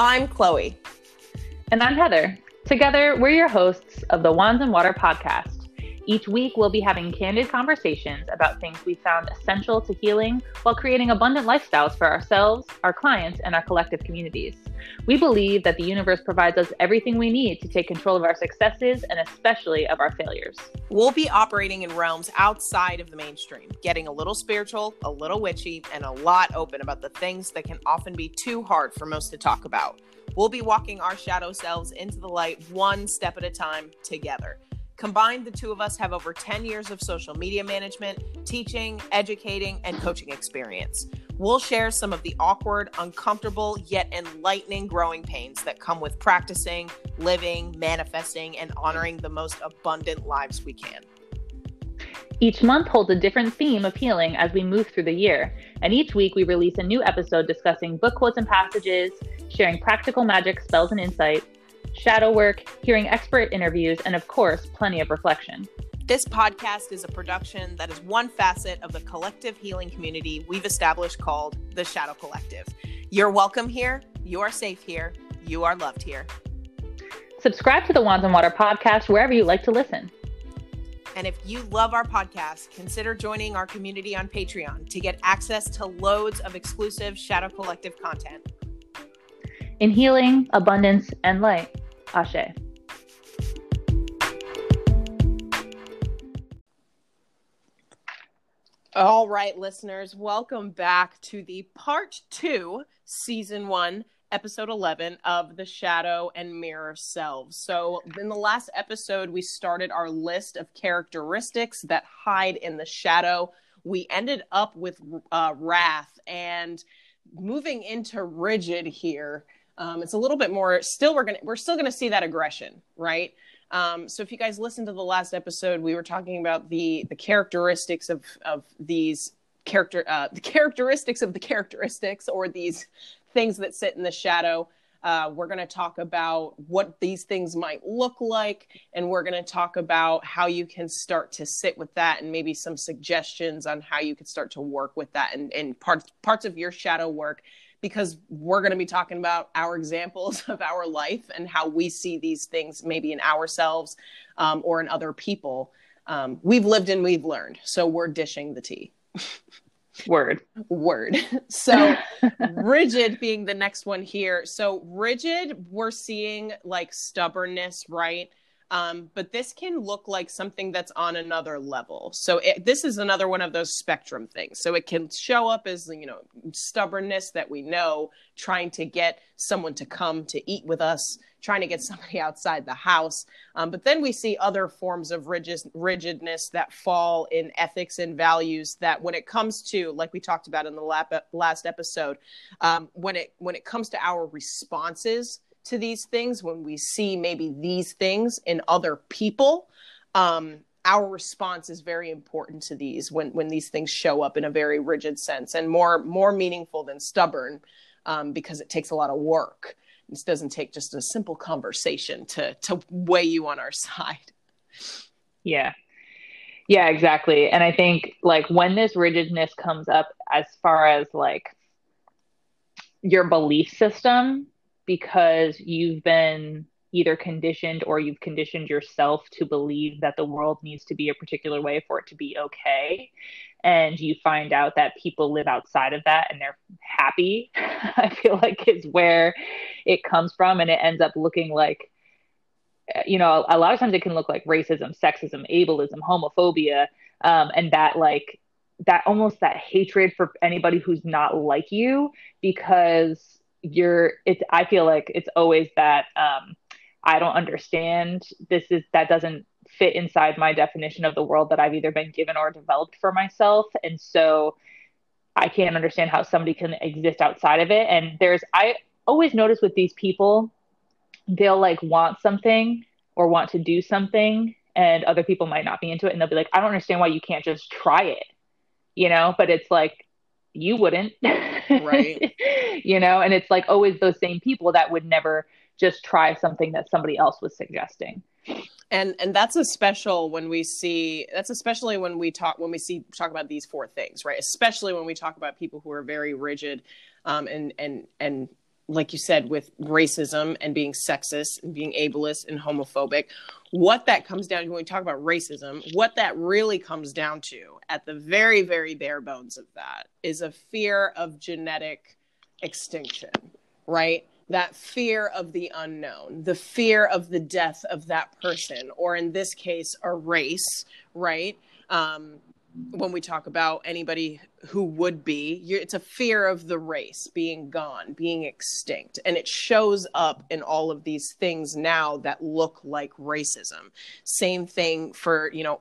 I'm Chloe. And I'm Heather. Together, we're your hosts of the Wands and Water podcast. Each week, we'll be having candid conversations about things we found essential to healing while creating abundant lifestyles for ourselves, our clients, and our collective communities. We believe that the universe provides us everything we need to take control of our successes and especially of our failures. We'll be operating in realms outside of the mainstream, getting a little spiritual, a little witchy, and a lot open about the things that can often be too hard for most to talk about. We'll be walking our shadow selves into the light one step at a time together. Combined, the two of us have over 10 years of social media management, teaching, educating, and coaching experience. We'll share some of the awkward, uncomfortable, yet enlightening growing pains that come with practicing, living, manifesting, and honoring the most abundant lives we can. Each month holds a different theme of healing as we move through the year, and each week we release a new episode discussing book quotes and passages, sharing practical magic spells and insight, shadow work, hearing expert interviews, and of course, plenty of reflection. This podcast is a production that is one facet of the collective healing community we've established called the Shadow Collective. You're welcome here, you are safe here, you are loved here. Subscribe to the Wands and Water podcast wherever you like to listen. And if you love our podcast, consider joining our community on Patreon to get access to loads of exclusive Shadow Collective content. In healing, abundance, and light. Ashe. All right, listeners, welcome back to the part two, season one, episode 11 of the Shadow and Mirror Selves. So, in the last episode, we started our list of characteristics that hide in the shadow. We ended up with uh, wrath and moving into rigid here um, it's a little bit more. Still, we're gonna we're still gonna see that aggression, right? Um, so if you guys listened to the last episode, we were talking about the the characteristics of of these character uh, the characteristics of the characteristics or these things that sit in the shadow. Uh, we're going to talk about what these things might look like, and we're going to talk about how you can start to sit with that, and maybe some suggestions on how you could start to work with that, and, and parts parts of your shadow work because we're going to be talking about our examples of our life and how we see these things maybe in ourselves um, or in other people. Um, we've lived and we've learned. So we're dishing the tea. Word. Word. So rigid being the next one here. So rigid, we're seeing like stubbornness, right? Um, but this can look like something that's on another level. So it, this is another one of those spectrum things. So it can show up as you know stubbornness that we know, trying to get someone to come to eat with us, trying to get somebody outside the house. Um, but then we see other forms of rigid, rigidness that fall in ethics and values. That when it comes to, like we talked about in the lap, last episode, um, when it when it comes to our responses to these things, when we see maybe these things in other people, um, our response is very important to these when when these things show up in a very rigid sense and more more meaningful than stubborn um, because it takes a lot of work. This doesn't take just a simple conversation to to weigh you on our side. Yeah. Yeah, exactly. And I think like when this rigidness comes up as far as like your belief system, because you've been either conditioned or you've conditioned yourself to believe that the world needs to be a particular way for it to be okay. And you find out that people live outside of that and they're happy. I feel like is where it comes from. And it ends up looking like you know a lot of times it can look like racism sexism ableism homophobia. Um, and that like that almost that hatred for anybody who's not like you because you're it's i feel like it's always that um i don't understand. This is that doesn't fit inside my definition of the world that i've either been given or developed for myself. And so i can't understand how somebody can exist outside of it. And there's i always notice with these people they'll like want something or want to do something and other people might not be into it. And they'll be like i don't understand why you can't just try it you know? But it's like you wouldn't. Right. You know and it's like always those same people that would never just try something that somebody else was suggesting. And and that's a special when we see that's especially when we talk when we see talk about these four things right? Especially when we talk about people who are very rigid um, and and and like you said, with racism and being sexist and being ableist and homophobic, what that comes down to when we talk about racism, what that really comes down to at the very, very bare bones of that is a fear of genetic extinction, right? That fear of the unknown, the fear of the death of that person, or in this case, a race, right? Um, when we talk about anybody who would be it's a fear of the race being gone being extinct. And it shows up in all of these things now that look like racism. Same thing for you know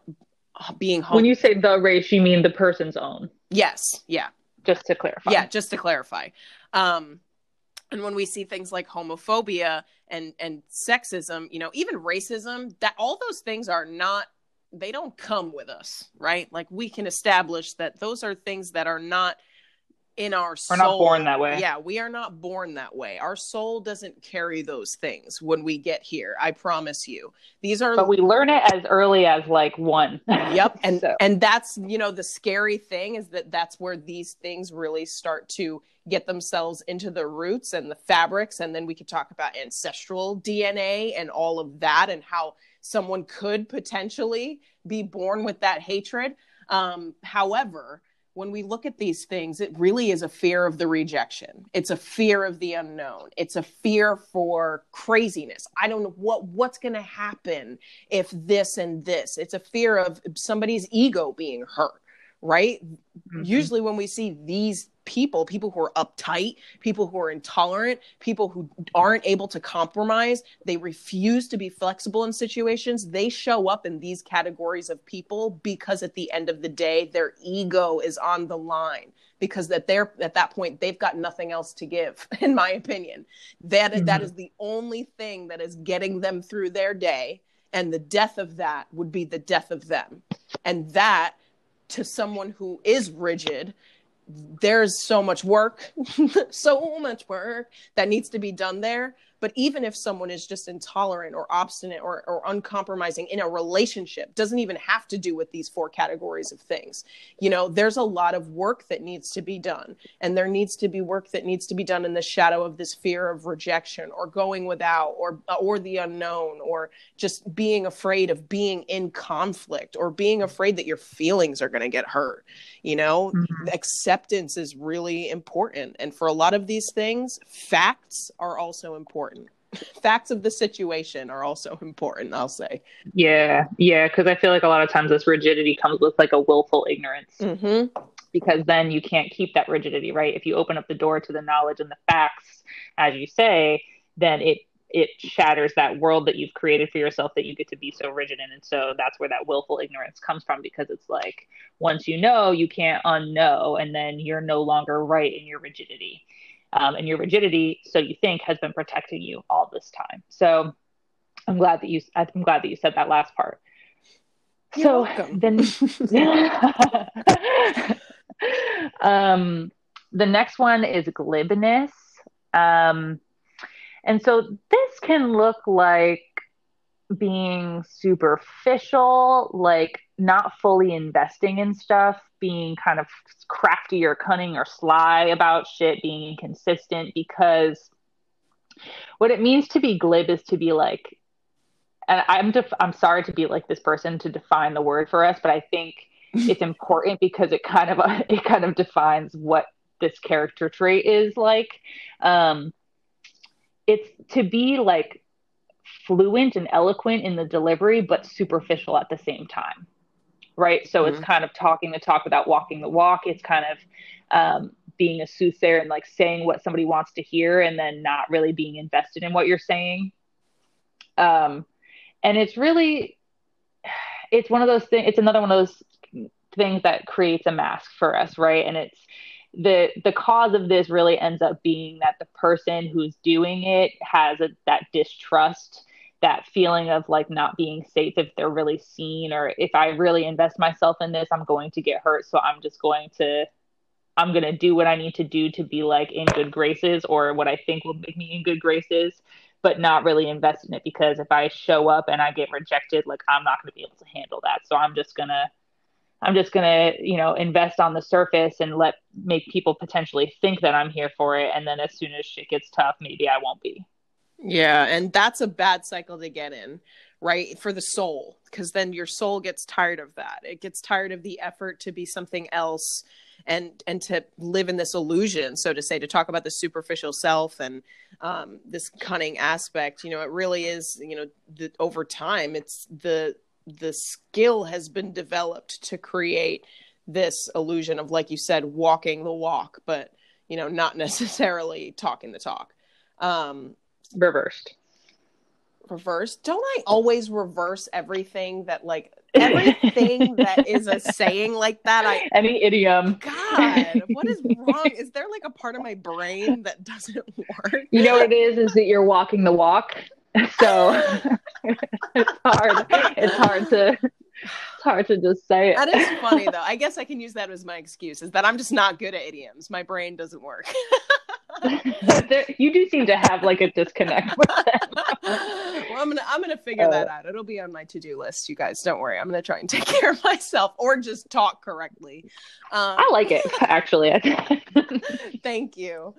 being home- when you say the race you mean the person's own? Yes yeah. Just to clarify. Yeah just to clarify. Um and when we see things like homophobia and and sexism you know even racism that all those things are not they don't come with us, right? Like we can establish that those are things that are not in our soul. We're not born that way. Yeah, we are not born that way. Our soul doesn't carry those things when we get here. I promise you. These are But we learn it as early as like 1. Yep. And so. and that's, you know, the scary thing is that that's where these things really start to get themselves into the roots and the fabrics and then we could talk about ancestral DNA and all of that and how someone could potentially be born with that hatred. Um, however, when we look at these things, it really is a fear of the rejection. It's a fear of the unknown. It's a fear for craziness. I don't know what what's going to happen if this and this. It's a fear of somebody's ego being hurt right? Mm-hmm. Usually, when we see these people, people who are uptight, people who are intolerant, people who aren't able to compromise, they refuse to be flexible in situations, they show up in these categories of people because at the end of the day, their ego is on the line because that they're at that point they've got nothing else to give in my opinion that, mm-hmm. that is the only thing that is getting them through their day and the death of that would be the death of them and that to someone who is rigid there's so much work so much work that needs to be done there but even if someone is just intolerant or obstinate or, or uncompromising in a relationship, doesn't even have to do with these four categories of things. You know, there's a lot of work that needs to be done. And there needs to be work that needs to be done in the shadow of this fear of rejection or going without or or the unknown or just being afraid of being in conflict or being afraid that your feelings are going to get hurt. You know, mm-hmm. acceptance is really important. And for a lot of these things, facts are also important important. Facts of the situation are also important, I'll say. Yeah, yeah, because I feel like a lot of times this rigidity comes with like a willful ignorance. Mm-hmm. Because then you can't keep that rigidity, right? If you open up the door to the knowledge and the facts, as you say, then it it shatters that world that you've created for yourself that you get to be so rigid in. And so that's where that willful ignorance comes from because it's like once you know, you can't unknow, and then you're no longer right in your rigidity um, and your rigidity, so you think, has been protecting you all this time. So I'm glad that you I'm glad that you said that last part. You're so welcome. then um, the next one is glibness. Um, and so this can look like being superficial, like not fully investing in stuff, being kind of crafty or cunning or sly about shit, being inconsistent, because what it means to be glib is to be like, and I'm def- I'm sorry to be like this person to define the word for us, but I think it's important because it kind of it kind of defines what this character trait is like. Um, it's to be like fluent and eloquent in the delivery, but superficial at the same time right? So mm-hmm. it's kind of talking the talk without walking the walk. It's kind of um, being a soothsayer and like saying what somebody wants to hear and then not really being invested in what you're saying. Um, and it's really, it's one of those things, it's another one of those things that creates a mask for us, right? And it's, the the cause of this really ends up being that the person who's doing it has a, that distrust that feeling of like not being safe if they're really seen or if I really invest myself in this, I'm going to get hurt. So I'm just going to I'm going to do what I need to do to be like in good graces or what I think will make me in good graces, but not really invest in it because if I show up and I get rejected, like I'm not going to be able to handle that. So I'm just going to I'm just gonna, you know, invest on the surface and let make people potentially think that I'm here for it, and then as soon as shit gets tough, maybe I won't be. Yeah, and that's a bad cycle to get in, right? For the soul, because then your soul gets tired of that. It gets tired of the effort to be something else and and to live in this illusion, so to say, to talk about the superficial self and um, this cunning aspect. You know, it really is. You know, the, over time, it's the the skill has been developed to create this illusion of like you said walking the walk but you know not necessarily talking the talk um reversed. Reversed? Don't i always reverse everything that like everything that is a saying like that i any idiom. God what is wrong? Is there like a part of my brain that doesn't work? You know what it is is that you're walking the walk. So it's hard. It's hard to it's hard to just say it that is funny though i guess i can use that as my excuse is that i'm just not good at idioms my brain doesn't work there, you do seem to have like a disconnect with that. well, I'm gonna I'm gonna figure uh, that out. It'll be on my to do list. You guys, don't worry. I'm gonna try and take care of myself, or just talk correctly. Um, I like it actually. Thank you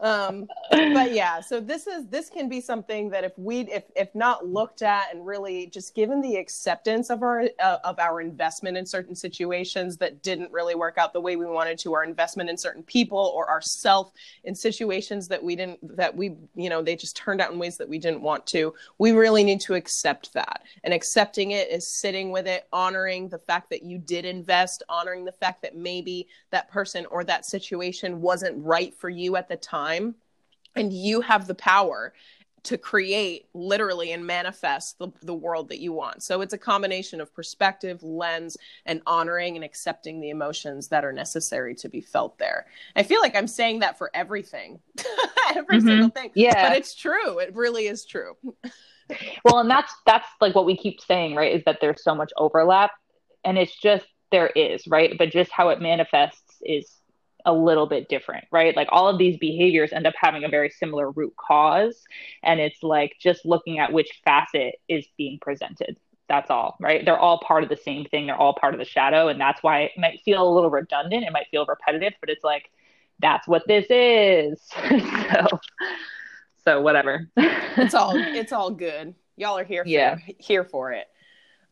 um but yeah so this is this can be something that if we if if not looked at and really just given the acceptance of our uh, of our investment in certain situations that didn't really work out the way we wanted to our investment in certain people or ourself in situations that we didn't that we you know they just turned out in ways that we didn't want to we really need to accept that. And accepting it is sitting with it honoring the fact that you did invest honoring the fact that maybe that person or that situation wasn't right for you at the time time and you have the power to create literally and manifest the, the world that you want. So it's a combination of perspective, lens, and honoring and accepting the emotions that are necessary to be felt there. I feel like I'm saying that for everything, every mm-hmm. single thing. Yeah. But it's true. It really is true. well, and that's that's like what we keep saying, right? Is that there's so much overlap. And it's just there is, right? But just how it manifests is a little bit different, right? Like all of these behaviors end up having a very similar root cause. And it's like just looking at which facet is being presented. That's all, right? They're all part of the same thing. They're all part of the shadow. And that's why it might feel a little redundant. It might feel repetitive, but it's like, that's what this is. so, so whatever. it's all, it's all good. Y'all are here for, yeah. here for it.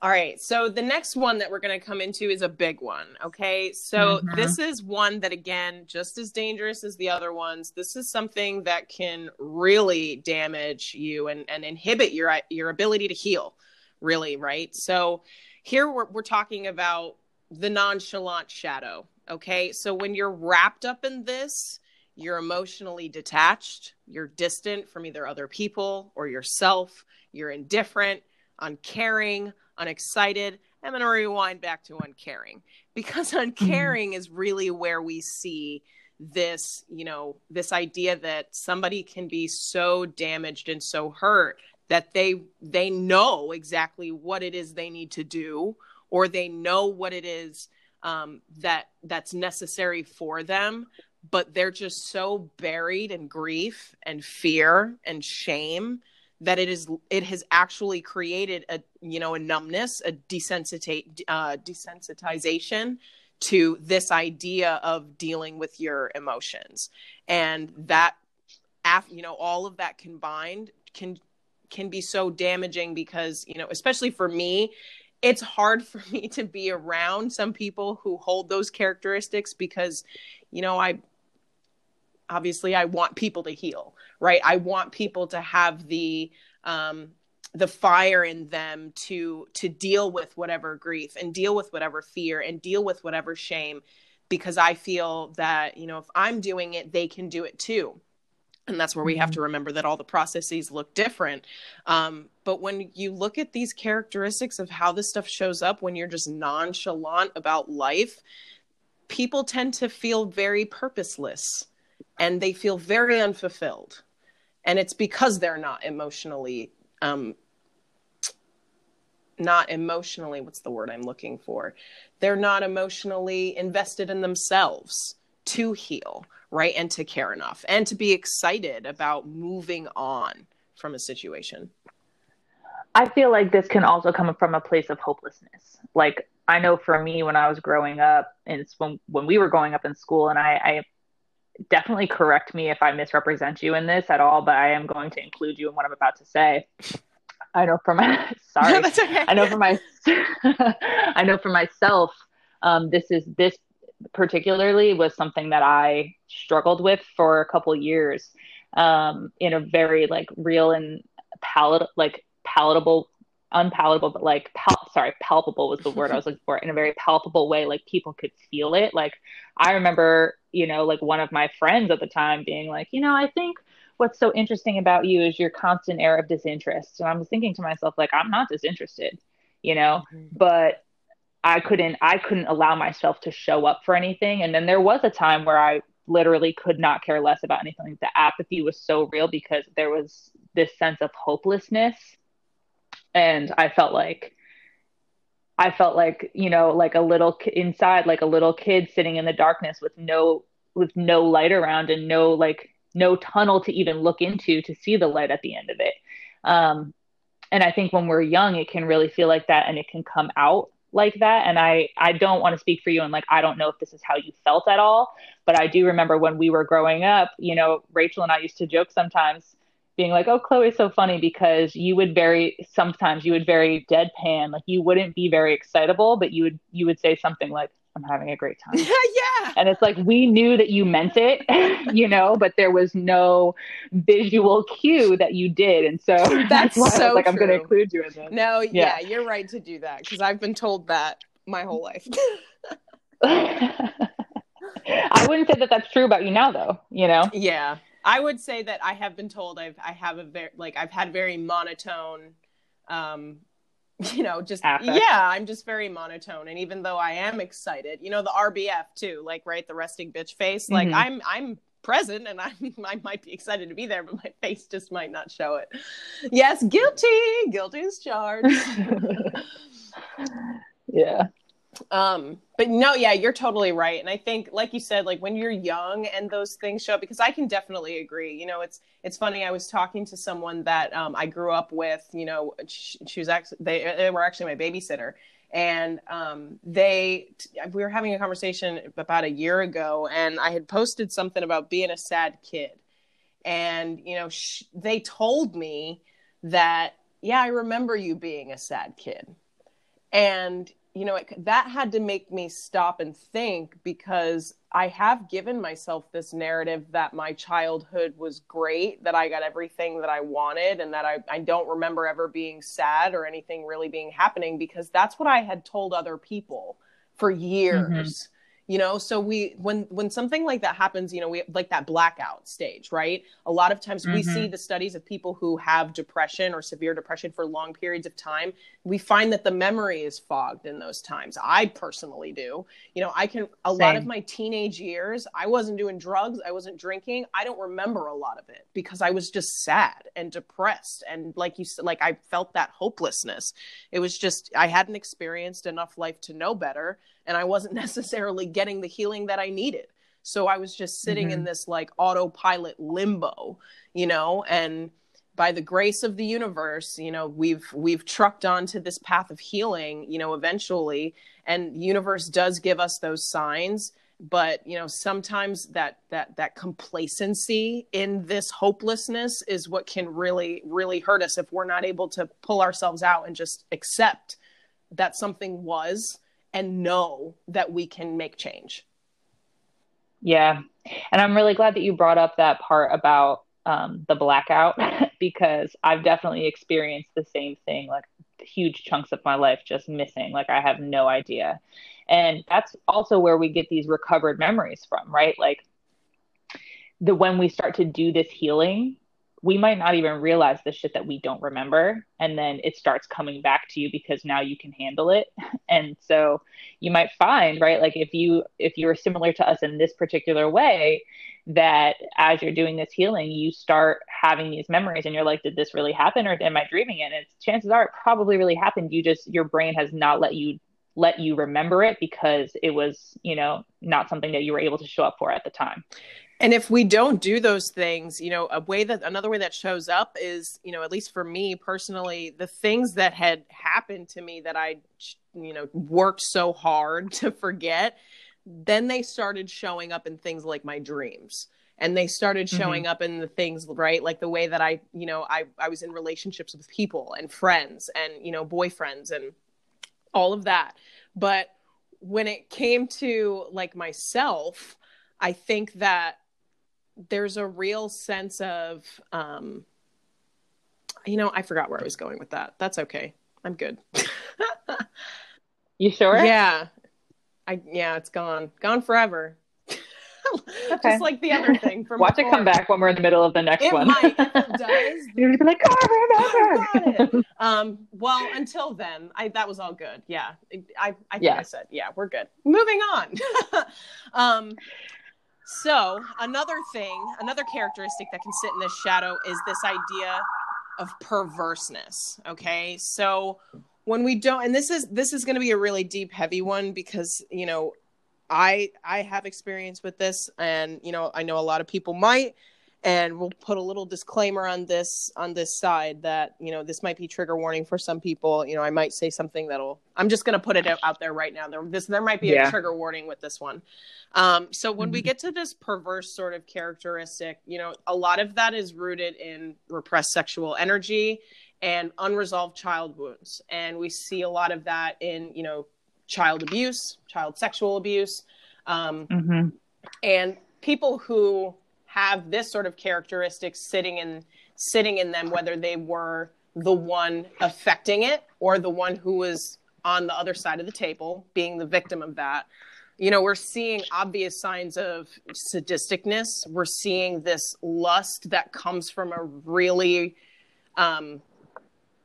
All right. So the next one that we're going to come into is a big one. Okay. So mm-hmm. this is one that, again, just as dangerous as the other ones. This is something that can really damage you and, and inhibit your, your ability to heal, really. Right. So here we're, we're talking about the nonchalant shadow. Okay. So when you're wrapped up in this, you're emotionally detached, you're distant from either other people or yourself, you're indifferent, uncaring unexcited. I'm going to rewind back to uncaring because uncaring mm-hmm. is really where we see this, you know, this idea that somebody can be so damaged and so hurt that they they know exactly what it is they need to do or they know what it is um, that that's necessary for them but they're just so buried in grief and fear and shame that it is it has actually created a you know a numbness a desensitization uh, desensitization to this idea of dealing with your emotions. And that you know all of that combined can can be so damaging because you know especially for me it's hard for me to be around some people who hold those characteristics because you know i obviously i want people to heal right? I want people to have the um the fire in them to to deal with whatever grief and deal with whatever fear and deal with whatever shame because i feel that you know if i'm doing it they can do it too. And that's where we have mm-hmm. to remember that all the processes look different. Um, but when you look at these characteristics of how this stuff shows up when you're just nonchalant about life people tend to feel very purposeless and they feel very unfulfilled and it's because they're not emotionally um not emotionally what's the word i'm looking for? They're not emotionally invested in themselves to heal right and to care enough and to be excited about moving on from a situation. I feel like this can also come from a place of hopelessness. Like I know for me when I was growing up and when when we were growing up in school, and I, I definitely correct me if I misrepresent you in this at all, but I am going to include you in what I'm about to say. I know for my sorry, no, okay. I know for my I know for myself, um, this is this particularly was something that I struggled with for a couple years um, in a very like real and palat like palatable unpalatable but like pal- sorry palpable was the word i was looking for in a very palpable way like people could feel it. Like i remember you know like one of my friends at the time being like you know i think what's so interesting about you is your constant air of disinterest. And i was thinking to myself like i'm not disinterested you know? Mm-hmm. but i couldn't i couldn't allow myself to show up for anything. And then there was a time where i literally could not care less about anything. The apathy was so real because there was this sense of hopelessness and i felt like i felt like you know like a little inside like a little kid sitting in the darkness with no with no light around and no like no tunnel to even look into to see the light at the end of it. Um and i think when we're young it can really feel like that and it can come out like that. And i i don't want to speak for you and like i don't know if this is how you felt at all but i do remember when we were growing up you know rachel and i used to joke sometimes being like, "Oh, Chloe's so funny because you would very sometimes you would very deadpan, like you wouldn't be very excitable, but you would you would say something like, "I'm having a great time." yeah. And it's like we knew that you meant it, you know, but there was no visual cue that you did, and so that's, that's so like, true. "I'm going to include you in this." No, yeah. yeah, you're right to do that because I've been told that my whole life. I wouldn't say that that's true about you now, though. You know? Yeah. I would say that I have been told I've I have a very like I've had very monotone um you know just Affect. yeah i'm just very monotone. And even though i am excited you know the rbf too like right the resting bitch face like mm-hmm. i'm i'm present and I'm, i might be excited to be there but my face just might not show it. Yes guilty. Guilty as charged. Yeah um but no yeah you're totally right. And i think like you said like when you're young and those things show up because i can definitely agree you know it's it's funny i was talking to someone that um, i grew up with you know she, she was actually they, they were actually my babysitter. And um, they we were having a conversation about a year ago and i had posted something about being a sad kid. And you know sh- they told me that yeah i remember you being a sad kid. And you know, it, that had to make me stop and think because I have given myself this narrative that my childhood was great, that I got everything that I wanted, and that I, I don't remember ever being sad or anything really being happening because that's what I had told other people for years. Mm-hmm you know so we when when something like that happens you know we like that blackout stage right? A lot of times mm-hmm. we see mm-hmm. the studies of people who have depression or severe depression for long periods of time. We find that the memory is fogged in those times. I personally do. You know i can a Same. lot of my teenage years i wasn't doing drugs i wasn't drinking. I don't remember a lot of it because i was just sad and depressed. And like you said like i felt that hopelessness. It was just i hadn't experienced enough life to know better and I wasn't necessarily getting the healing that I needed. So I was just sitting mm-hmm. in this like autopilot limbo, you know, and by the grace of the universe, you know, we've we've trucked onto this path of healing, you know, eventually, and universe does give us those signs, but you know, sometimes that that that complacency in this hopelessness is what can really really hurt us if we're not able to pull ourselves out and just accept that something was and know that we can make change. Yeah. And I'm really glad that you brought up that part about um, the blackout because I've definitely experienced the same thing, like huge chunks of my life just missing. Like I have no idea. And that's also where we get these recovered memories from, right? Like the when we start to do this healing, we might not even realize the shit that we don't remember and then it starts coming back to you because now you can handle it. And so you might find right like if you if you're similar to us in this particular way that as you're doing this healing you start having these memories and you're like did this really happen or am i dreaming? It and chances are it probably really happened. You just your brain has not let you let you remember it because it was, you know, not something that you were able to show up for at the time. And if we don't do those things, you know, a way that another way that shows up is, you know, at least for me personally, the things that had happened to me that I, you know, worked so hard to forget, then they started showing up in things like my dreams and they started mm-hmm. showing mm-hmm. up in the things right like the way that i you know i i was in relationships with people and friends and you know boyfriends and all of that. But when it came to like myself i think that there's a real sense of um you know i forgot where i was going with that. That's okay. I'm good. You sure? Yeah. I yeah it's gone. Gone forever okay. just like the other thing from watch before. it come back when we're in the middle of the next it one might, if it does you're gonna be like oh, I remember. um well until then i that was all good yeah i i think yeah. i said yeah we're good moving on um so another thing another characteristic that can sit in this shadow is this idea of perverseness okay so when we don't and this is this is going to be a really deep heavy one because you know I I have experience with this, and you know I know a lot of people might, and we'll put a little disclaimer on this on this side that you know this might be trigger warning for some people. You know I might say something that'll. I'm just going to put it out there right now. There this there might be yeah. a trigger warning with this one. Um, so when we mm-hmm. get to this perverse sort of characteristic, you know a lot of that is rooted in repressed sexual energy and unresolved child wounds, and we see a lot of that in you know child abuse, child sexual abuse, um, mm-hmm. and people who have this sort of characteristic sitting in sitting in them, whether they were the one affecting it or the one who was on the other side of the table, being the victim of that. You know, we're seeing obvious signs of sadisticness. We're seeing this lust that comes from a really um,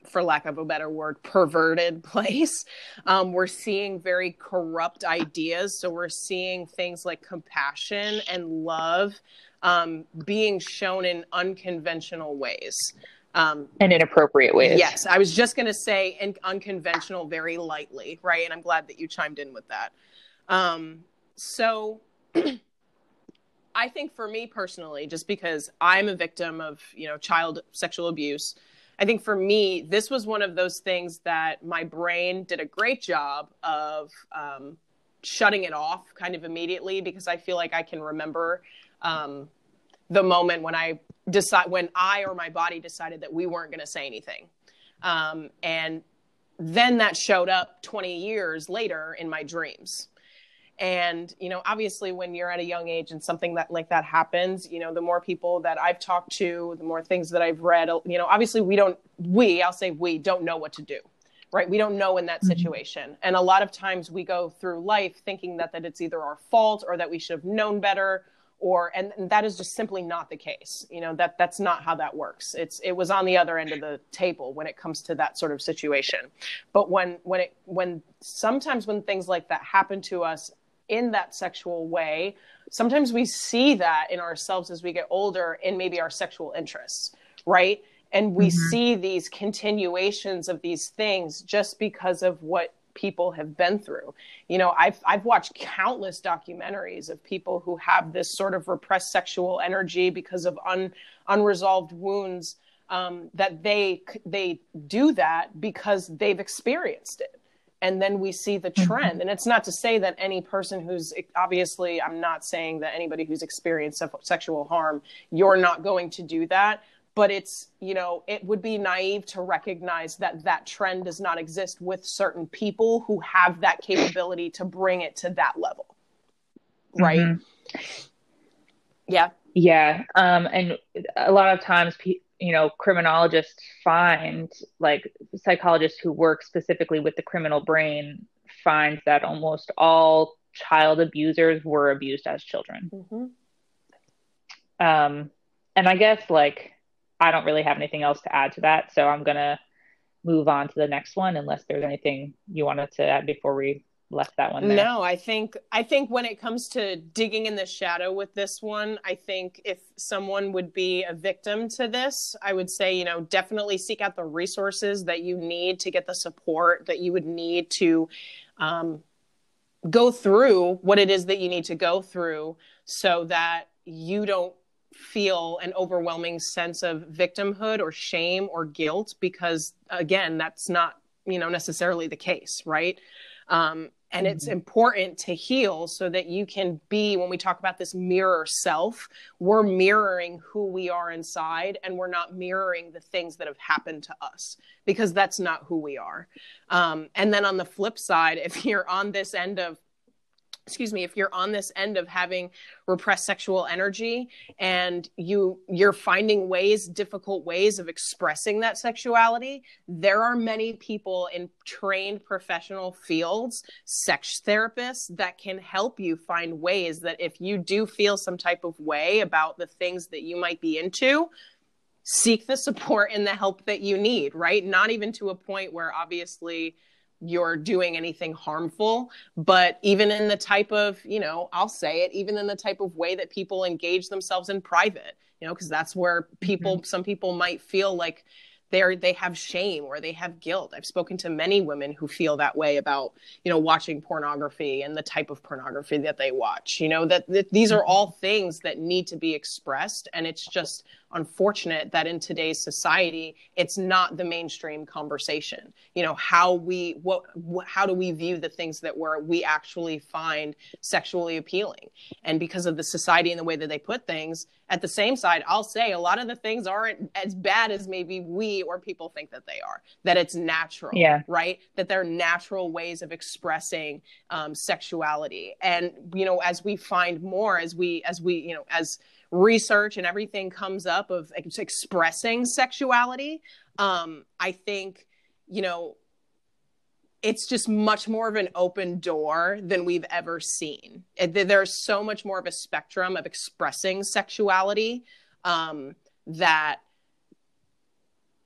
for lack of a better word, perverted place. Um, we're seeing very corrupt ideas. So we're seeing things like compassion and love um, being shown in unconventional ways. Um, and inappropriate ways. Yes, I was just going to say in unconventional very lightly, right? And I'm glad that you chimed in with that. Um, so I think for me personally, just because I'm a victim of, you know, child sexual abuse, I think for me, this was one of those things that my brain did a great job of um, shutting it off kind of immediately because I feel like I can remember um, the moment when I decide when I or my body decided that we weren't going to say anything, um, and then that showed up 20 years later in my dreams and you know obviously when you're at a young age and something that like that happens you know the more people that i've talked to the more things that i've read you know obviously we don't we i'll say we don't know what to do right? We don't know in that mm-hmm. situation. And a lot of times we go through life thinking that that it's either our fault or that we should have known better or and, and that is just simply not the case. You know that that's not how that works. It's it was on the other end of the table when it comes to that sort of situation. But when when it when sometimes when things like that happen to us in that sexual way sometimes we see that in ourselves as we get older in maybe our sexual interests right? And we mm-hmm. see these continuations of these things just because of what people have been through. You know i've i've watched countless documentaries of people who have this sort of repressed sexual energy because of un, unresolved wounds um, that they they do that because they've experienced it and then we see the mm-hmm. trend mm-hmm. and it's not to say that any person who's obviously i'm not saying that anybody who's experienced sexual harm you're not going to do that but it's you know it would be naive to recognize that that trend does not exist with certain people who have that capability to bring it to that level right mm-hmm. yeah yeah um and a lot of times pe- you know criminologists find like psychologists who work specifically with the criminal brain find that almost all child abusers were abused as children mm-hmm. um, and i guess like i don't really have anything else to add to that so i'm gonna move on to the next one unless there's anything you wanted to add before we left that one there. No, I think I think when it comes to digging in the shadow with this one, I think if someone would be a victim to this, I would say, you know, definitely seek out the resources that you need to get the support that you would need to um, go through what it is that you need to go through so that you don't feel an overwhelming sense of victimhood or shame or guilt because again that's not you know necessarily the case right um, and mm-hmm. it's important to heal so that you can be when we talk about this mirror self we're mirroring who we are inside and we're not mirroring the things that have happened to us because that's not who we are um, and then on the flip side if you're on this end of excuse me if you're on this end of having repressed sexual energy and you you're finding ways difficult ways of expressing that sexuality there are many people in trained professional fields sex therapists that can help you find ways that if you do feel some type of way about the things that you might be into seek the support and the help that you need right? Not even to a point where obviously you're doing anything harmful but even in the type of you know i'll say it even in the type of way that people engage themselves in private you know because that's where people mm-hmm. some people might feel like they're they have shame or they have guilt i've spoken to many women who feel that way about you know watching pornography and the type of pornography that they watch you know that, that these are mm-hmm. all things that need to be expressed and it's just unfortunate that in today's society it's not the mainstream conversation. You know how we what, how do we view the things that we're we actually find sexually appealing? And because of the society and the way that they put things at the same side i'll say a lot of the things aren't as bad as maybe we or people think that they are that it's natural yeah. right? That they're natural ways of expressing um, sexuality. And you know as we find more as we as we you know as research and everything comes up of expressing sexuality um, i think you know it's just much more of an open door than we've ever seen. There's so much more of a spectrum of expressing sexuality um, that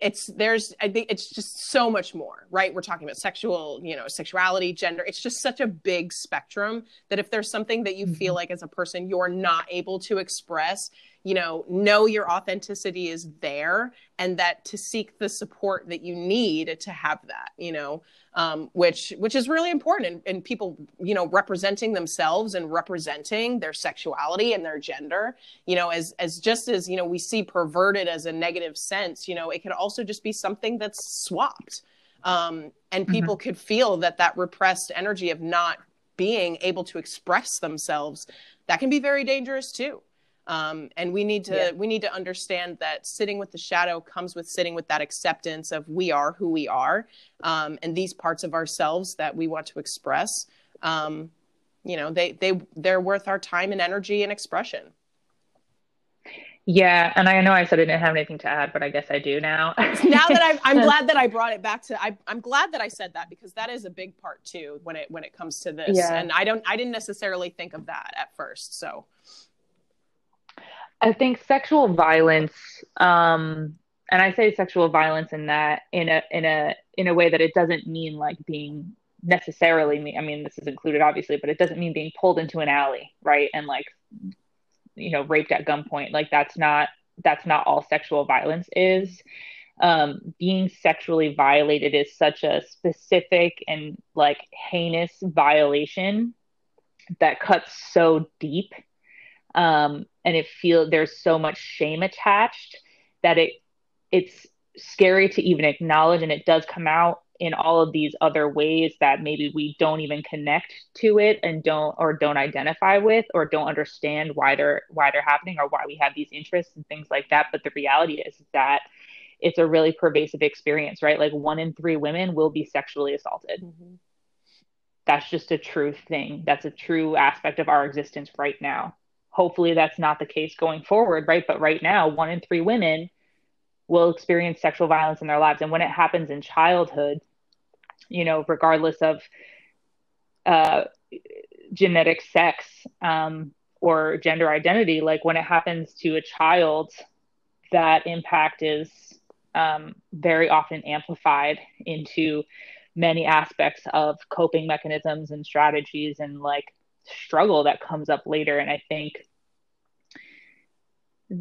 it's there's i think it's just so much more right we're talking about sexual you know sexuality gender it's just such a big spectrum that if there's something that you feel mm-hmm. like as a person you're not able to express you know know your authenticity is there and that to seek the support that you need to have that you know um, which which is really important and, people you know representing themselves and representing their sexuality and their gender you know as as just as you know we see perverted as a negative sense you know it can also just be something that's swapped um, and mm-hmm. people mm-hmm. could feel that that repressed energy of not being able to express themselves that can be very dangerous too um, and we need to yeah. we need to understand that sitting with the shadow comes with sitting with that acceptance of we are who we are um, and these parts of ourselves that we want to express um, you know they they they're worth our time and energy and expression yeah, and I know I said I didn't have anything to add, but I guess I do now. now that I'm, I'm glad that I brought it back to, I, I'm glad that I said that because that is a big part too when it when it comes to this. Yeah. And I don't, I didn't necessarily think of that at first. So I think sexual violence, um, and I say sexual violence in that in a in a in a way that it doesn't mean like being necessarily me. I mean, this is included obviously, but it doesn't mean being pulled into an alley, right? And like, you know, raped at gunpoint. Like that's not that's not all sexual violence is. Um, being sexually violated is such a specific and like heinous violation that cuts so deep um, and it feel there's so much shame attached that it it's scary to even acknowledge and it does come out in all of these other ways that maybe we don't even connect to it and don't or don't identify with or don't understand why they're why they're happening or why we have these interests and things like that. But the reality is that it's a really pervasive experience right? Like one in three women will be sexually assaulted. Mm-hmm. that's just a true thing. That's a true aspect of our existence right now hopefully that's not the case going forward, right? But right now, one in three women will experience sexual violence in their lives. And when it happens in childhood, you know, regardless of uh, genetic sex um, or gender identity, like when it happens to a child, that impact is um, very often amplified into many aspects of coping mechanisms and strategies and like struggle that comes up later and i think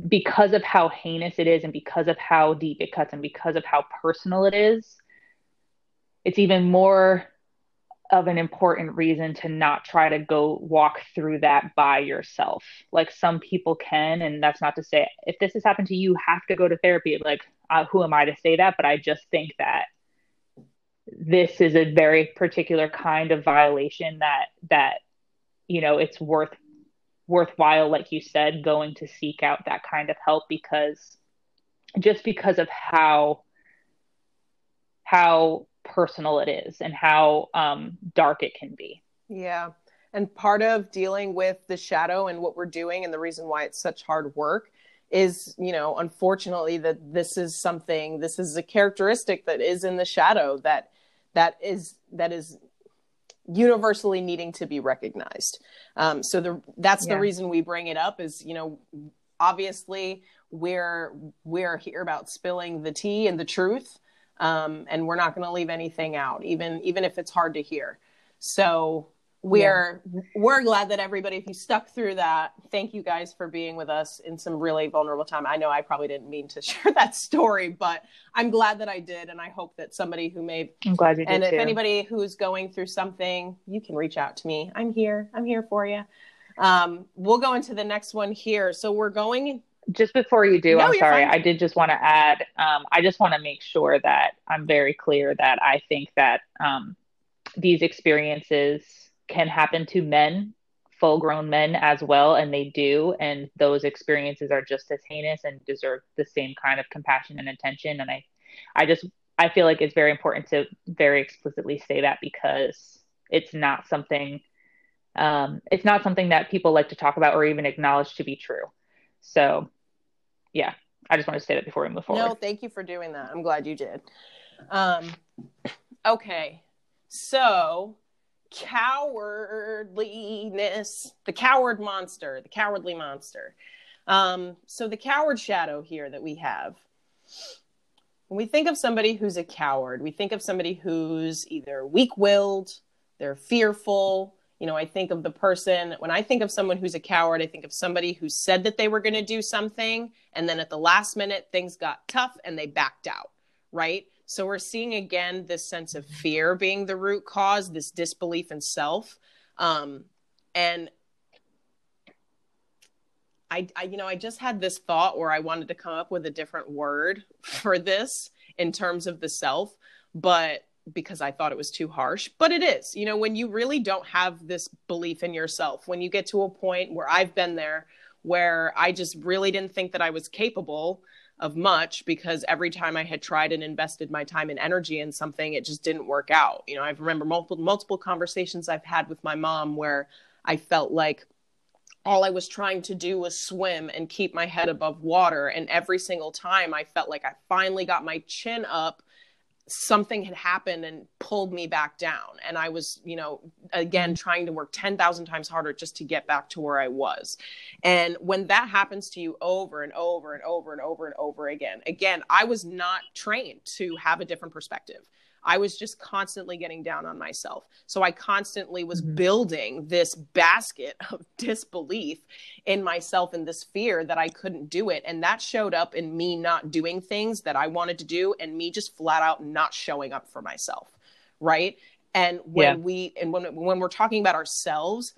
because of how heinous it is and because of how deep it cuts and because of how personal it is it's even more of an important reason to not try to go walk through that by yourself. Like some people can, and that's not to say if this has happened to you, you have to go to therapy. Like, uh, who am I to say that? But I just think that this is a very particular kind of violation that that you know it's worth worthwhile, like you said, going to seek out that kind of help because just because of how how personal it is and how um, dark it can be. Yeah. And part of dealing with the shadow and what we're doing and the reason why it's such hard work is, you know, unfortunately that this is something, this is a characteristic that is in the shadow that that is that is universally needing to be recognized. Um, so the that's yeah. the reason we bring it up is, you know, obviously we're we're here about spilling the tea and the truth um, and we're not going to leave anything out, even even if it's hard to hear. So we're yeah. we're glad that everybody if you stuck through that thank you guys for being with us in some really vulnerable time i know i probably didn't mean to share that story but i'm glad that i did and i hope that somebody who may i'm glad you did and if too. anybody who's going through something you can reach out to me i'm here i'm here for you um, we'll go into the next one here so we're going just before you do, no, I'm sorry. Fine. I did just want to add. Um, I just want to make sure that I'm very clear that I think that um, these experiences can happen to men, full-grown men as well, and they do. And those experiences are just as heinous and deserve the same kind of compassion and attention. And I, I just I feel like it's very important to very explicitly say that because it's not something. Um, it's not something that people like to talk about or even acknowledge to be true. So, yeah, I just wanted to say that before we move forward. No, thank you for doing that. I'm glad you did. Um, okay, so cowardliness, the coward monster, the cowardly monster. Um, so the coward shadow here that we have. When we think of somebody who's a coward, we think of somebody who's either weak willed, they're fearful, you know, I think of the person, when I think of someone who's a coward, I think of somebody who said that they were going to do something. And then at the last minute, things got tough and they backed out, right? So we're seeing again this sense of fear being the root cause, this disbelief in self. Um, and I, I, you know, I just had this thought where I wanted to come up with a different word for this in terms of the self, but because I thought it was too harsh, but it is. You know, when you really don't have this belief in yourself, when you get to a point where I've been there where I just really didn't think that I was capable of much because every time I had tried and invested my time and energy in something, it just didn't work out. You know, I remember multiple multiple conversations I've had with my mom where I felt like all I was trying to do was swim and keep my head above water. And every single time I felt like I finally got my chin up something had happened and pulled me back down. And i was you know again mm-hmm. trying to work 10,000 times harder just to get back to where i was. And when that happens to you over and over and over and over and over again again i was not trained to have a different perspective I was just constantly getting down on myself. So I constantly was mm-hmm. building this basket of disbelief in myself and this fear that I couldn't do it. And that showed up in me not doing things that I wanted to do and me just flat out not showing up for myself. Right. And when yeah. we, and when, when we're talking about ourselves,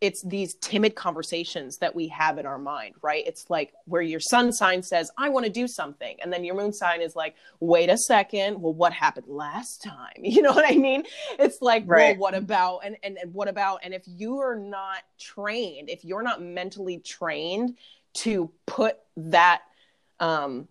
it's these timid conversations that we have in our mind, right? It's like where your sun sign says, I want to do something. And then your moon sign is like, wait a second. Well, what happened last time? You know what I mean? It's like, right. well, what about, and, and, and what about, and if you are not trained, if you're not mentally trained to put that um,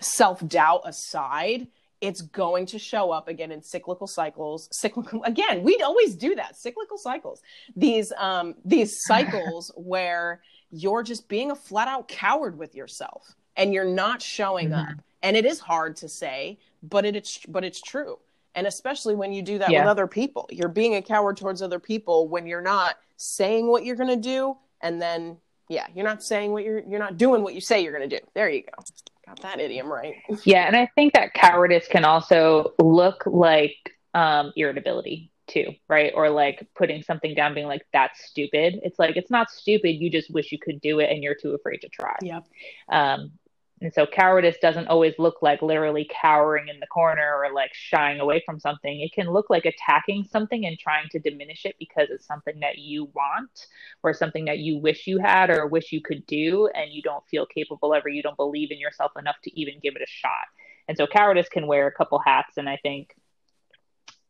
self doubt aside, it's going to show up again in cyclical cycles cyclical again we'd always do that cyclical cycles. These um these cycles where you're just being a flat out coward with yourself and you're not showing mm-hmm. up. And it is hard to say but it, it's but it's true. And especially when you do that yeah. with other people. You're being a coward towards other people when you're not saying what you're going to do and then yeah you're not saying what you're you're not doing what you say you're going to do. There you go Got that idiom right. yeah, and I think that cowardice can also look like um, irritability too, right? Or like putting something down, being like, that's stupid. It's like, it's not stupid. You just wish you could do it and you're too afraid to try. Yeah. Um, and so cowardice doesn't always look like literally cowering in the corner or like shying away from something. It can look like attacking something and trying to diminish it because it's something that you want or something that you wish you had or wish you could do and you don't feel capable of or you don't believe in yourself enough to even give it a shot. And so cowardice can wear a couple hats and I think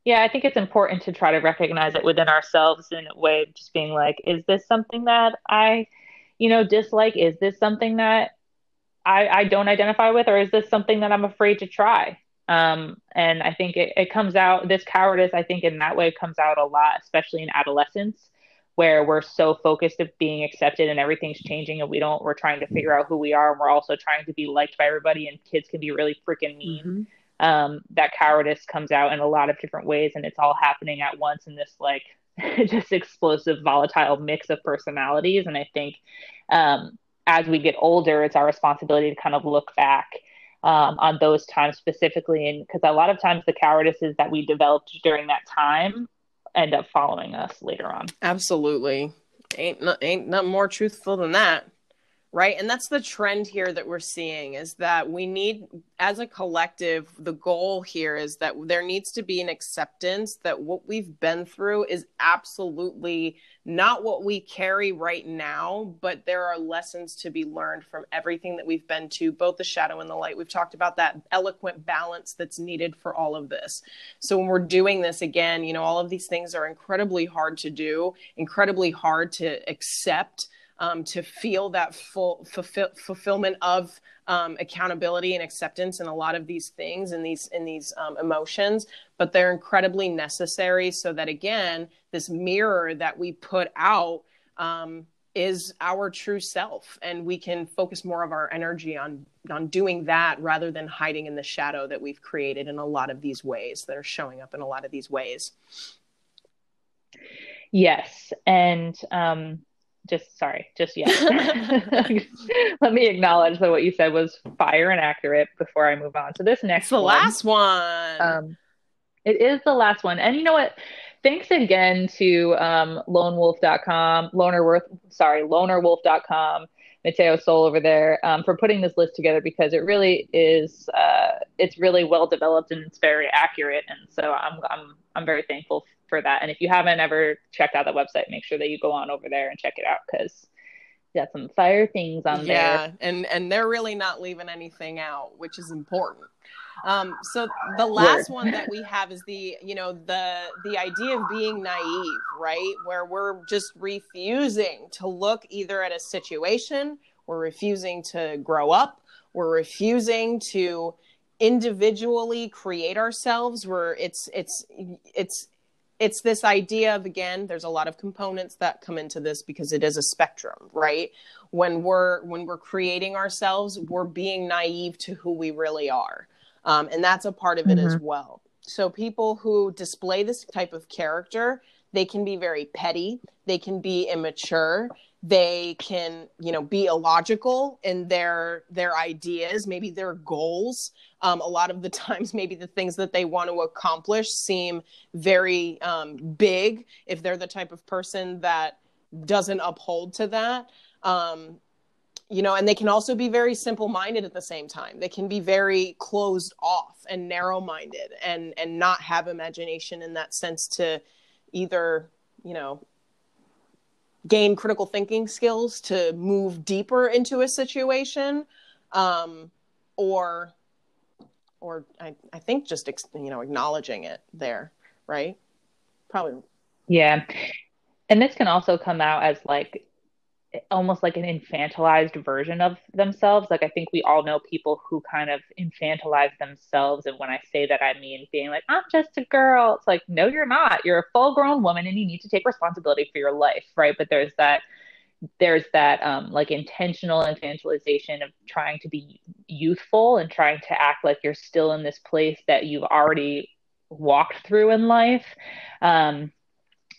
yeah, I think it's important to try to recognize it within ourselves in a way of just being like, is this something that I, you know, dislike? Is this something that I, I don't identify with, or is this something that I'm afraid to try? Um, and I think it, it comes out, this cowardice, I think in that way comes out a lot, especially in adolescence, where we're so focused of being accepted and everything's changing and we don't, we're trying to figure out who we are. And we're also trying to be liked by everybody and kids can be really freaking mean. Mm-hmm um, that cowardice comes out in a lot of different ways and it's all happening at once in this like just explosive volatile mix of personalities and i think um, as we get older it's our responsibility to kind of look back um, on those times specifically. And because a lot of times the cowardices that we developed during that time end up following us later on. Absolutely. Ain't no, ain't nothing more truthful than that right? And that's the trend here that we're seeing is that we need as a collective the goal here is that there needs to be an acceptance that what we've been through is absolutely not what we carry right now but there are lessons to be learned from everything that we've been to both the shadow and the light. We've talked about that eloquent balance that's needed for all of this. So when we're doing this again you know all of these things are incredibly hard to do incredibly hard to accept um, to feel that full fulfill, fulfillment of um, accountability and acceptance and a lot of these things and these in these um, emotions but they're incredibly necessary so that again this mirror that we put out um, is our true self and we can focus more of our energy on on doing that rather than hiding in the shadow that we've created in a lot of these ways that are showing up in a lot of these ways. Yes and um just sorry, just yeah. Let me acknowledge that what you said was fire and accurate before I move on to this next. It's the one. last one. Um, it is the last one, and you know what? Thanks again to um, lonewolf.com, lonerworth, sorry, lonerwolf.com, Mateo Sol over there um, for putting this list together because it really is, uh, it's really well developed and it's very accurate, and so I'm I'm I'm very thankful for that. And if you haven't ever checked out that website, make sure that you go on over there and check it out because you got some fire things on there. Yeah, and and they're really not leaving anything out, which is important. Um, so the last Word. one that we have is the you know the the idea of being naive, right? Where we're just refusing to look either at a situation, we're refusing to grow up, we're refusing to individually create ourselves where it's it's it's it's this idea of again there's a lot of components that come into this because it is a spectrum right? When we're when we're creating ourselves we're being naive to who we really are. Um, and that's a part of it mm-hmm. as well. So people who display this type of character they can be very petty they can be immature they can you know be illogical in their their ideas maybe their goals. Um, a lot of the times maybe the things that they want to accomplish seem very um, big if they're the type of person that doesn't uphold to that. Um, you know and they can also be very simple minded at the same time. They can be very closed off and narrow minded and and not have imagination in that sense to either you know gain critical thinking skills to move deeper into a situation um, or or I, I think just you know acknowledging it there right? Probably. Yeah. And this can also come out as like almost like an infantilized version of themselves. Like I think we all know people who kind of infantilize themselves. And when I say that, I mean being like, I'm just a girl. It's like, no, you're not. You're a full grown woman and you need to take responsibility for your life. Right. But there's that there's that um, like intentional infantilization of trying to be youthful and trying to act like you're still in this place that you've already walked through in life. Um,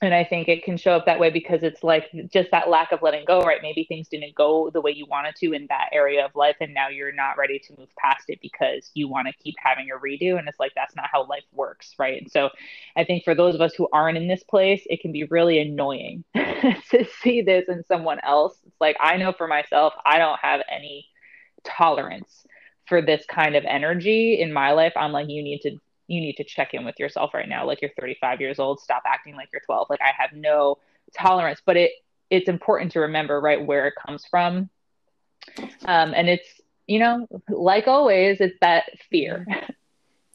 and I think it can show up that way because it's like just that lack of letting go, right? Maybe things didn't go the way you wanted to in that area of life, and now you're not ready to move past it because you want to keep having a redo. And it's like that's not how life works, right? And so I think for those of us who aren't in this place, it can be really annoying to see this in someone else. It's like I know for myself, I don't have any tolerance for this kind of energy in my life. I'm like, you need to you need to check in with yourself right now like you're 35 years old stop acting like you're 12 like i have no tolerance but it it's important to remember right where it comes from. Um, and it's you know like always it's that fear.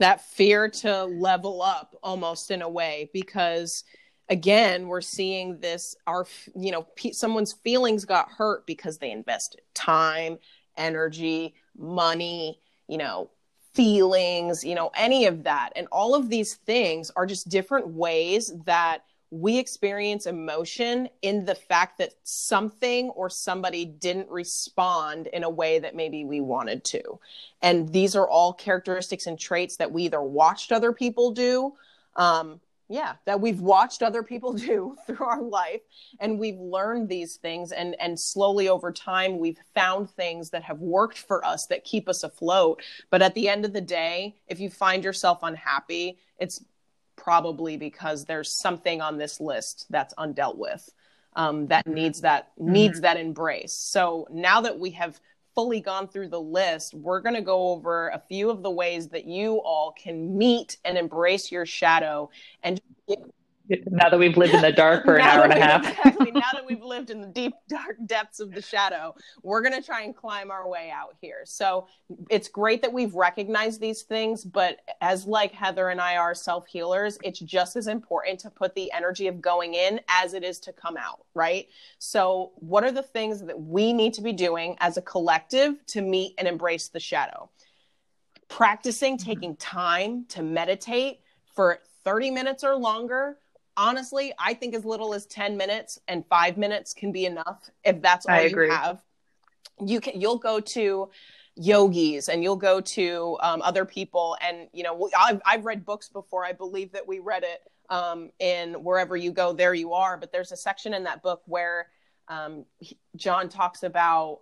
That fear to level up almost in a way because again we're seeing this our you know someone's feelings got hurt because they invested time energy money you know feelings, you know, any of that. And all of these things are just different ways that we experience emotion in the fact that something or somebody didn't respond in a way that maybe we wanted to. And these are all characteristics and traits that we either watched other people do um, yeah that we've watched other people do through our life and we've learned these things and and slowly over time we've found things that have worked for us that keep us afloat. But at the end of the day if you find yourself unhappy it's probably because there's something on this list that's undealt with um, that needs that mm-hmm. needs that embrace. So now that we have fully gone through the list, we're going to go over a few of the ways that you all can meet and embrace your shadow and now that we've lived in the dark for an hour and a half. exactly. Now that we've lived in the deep, dark depths of the shadow, we're going to try and climb our way out here. So it's great that we've recognized these things, but as like Heather and I are self healers, it's just as important to put the energy of going in as it is to come out, right? So, what are the things that we need to be doing as a collective to meet and embrace the shadow? Practicing taking time to meditate for 30 minutes or longer honestly, I think as little as 10 minutes and five minutes can be enough if that's all you have. You can, you'll go to yogis and you'll go to um, other people. And, you know, I've, I've read books before. I believe that we read it um, in Wherever You Go, There You Are. But there's a section in that book where um, Jon talks about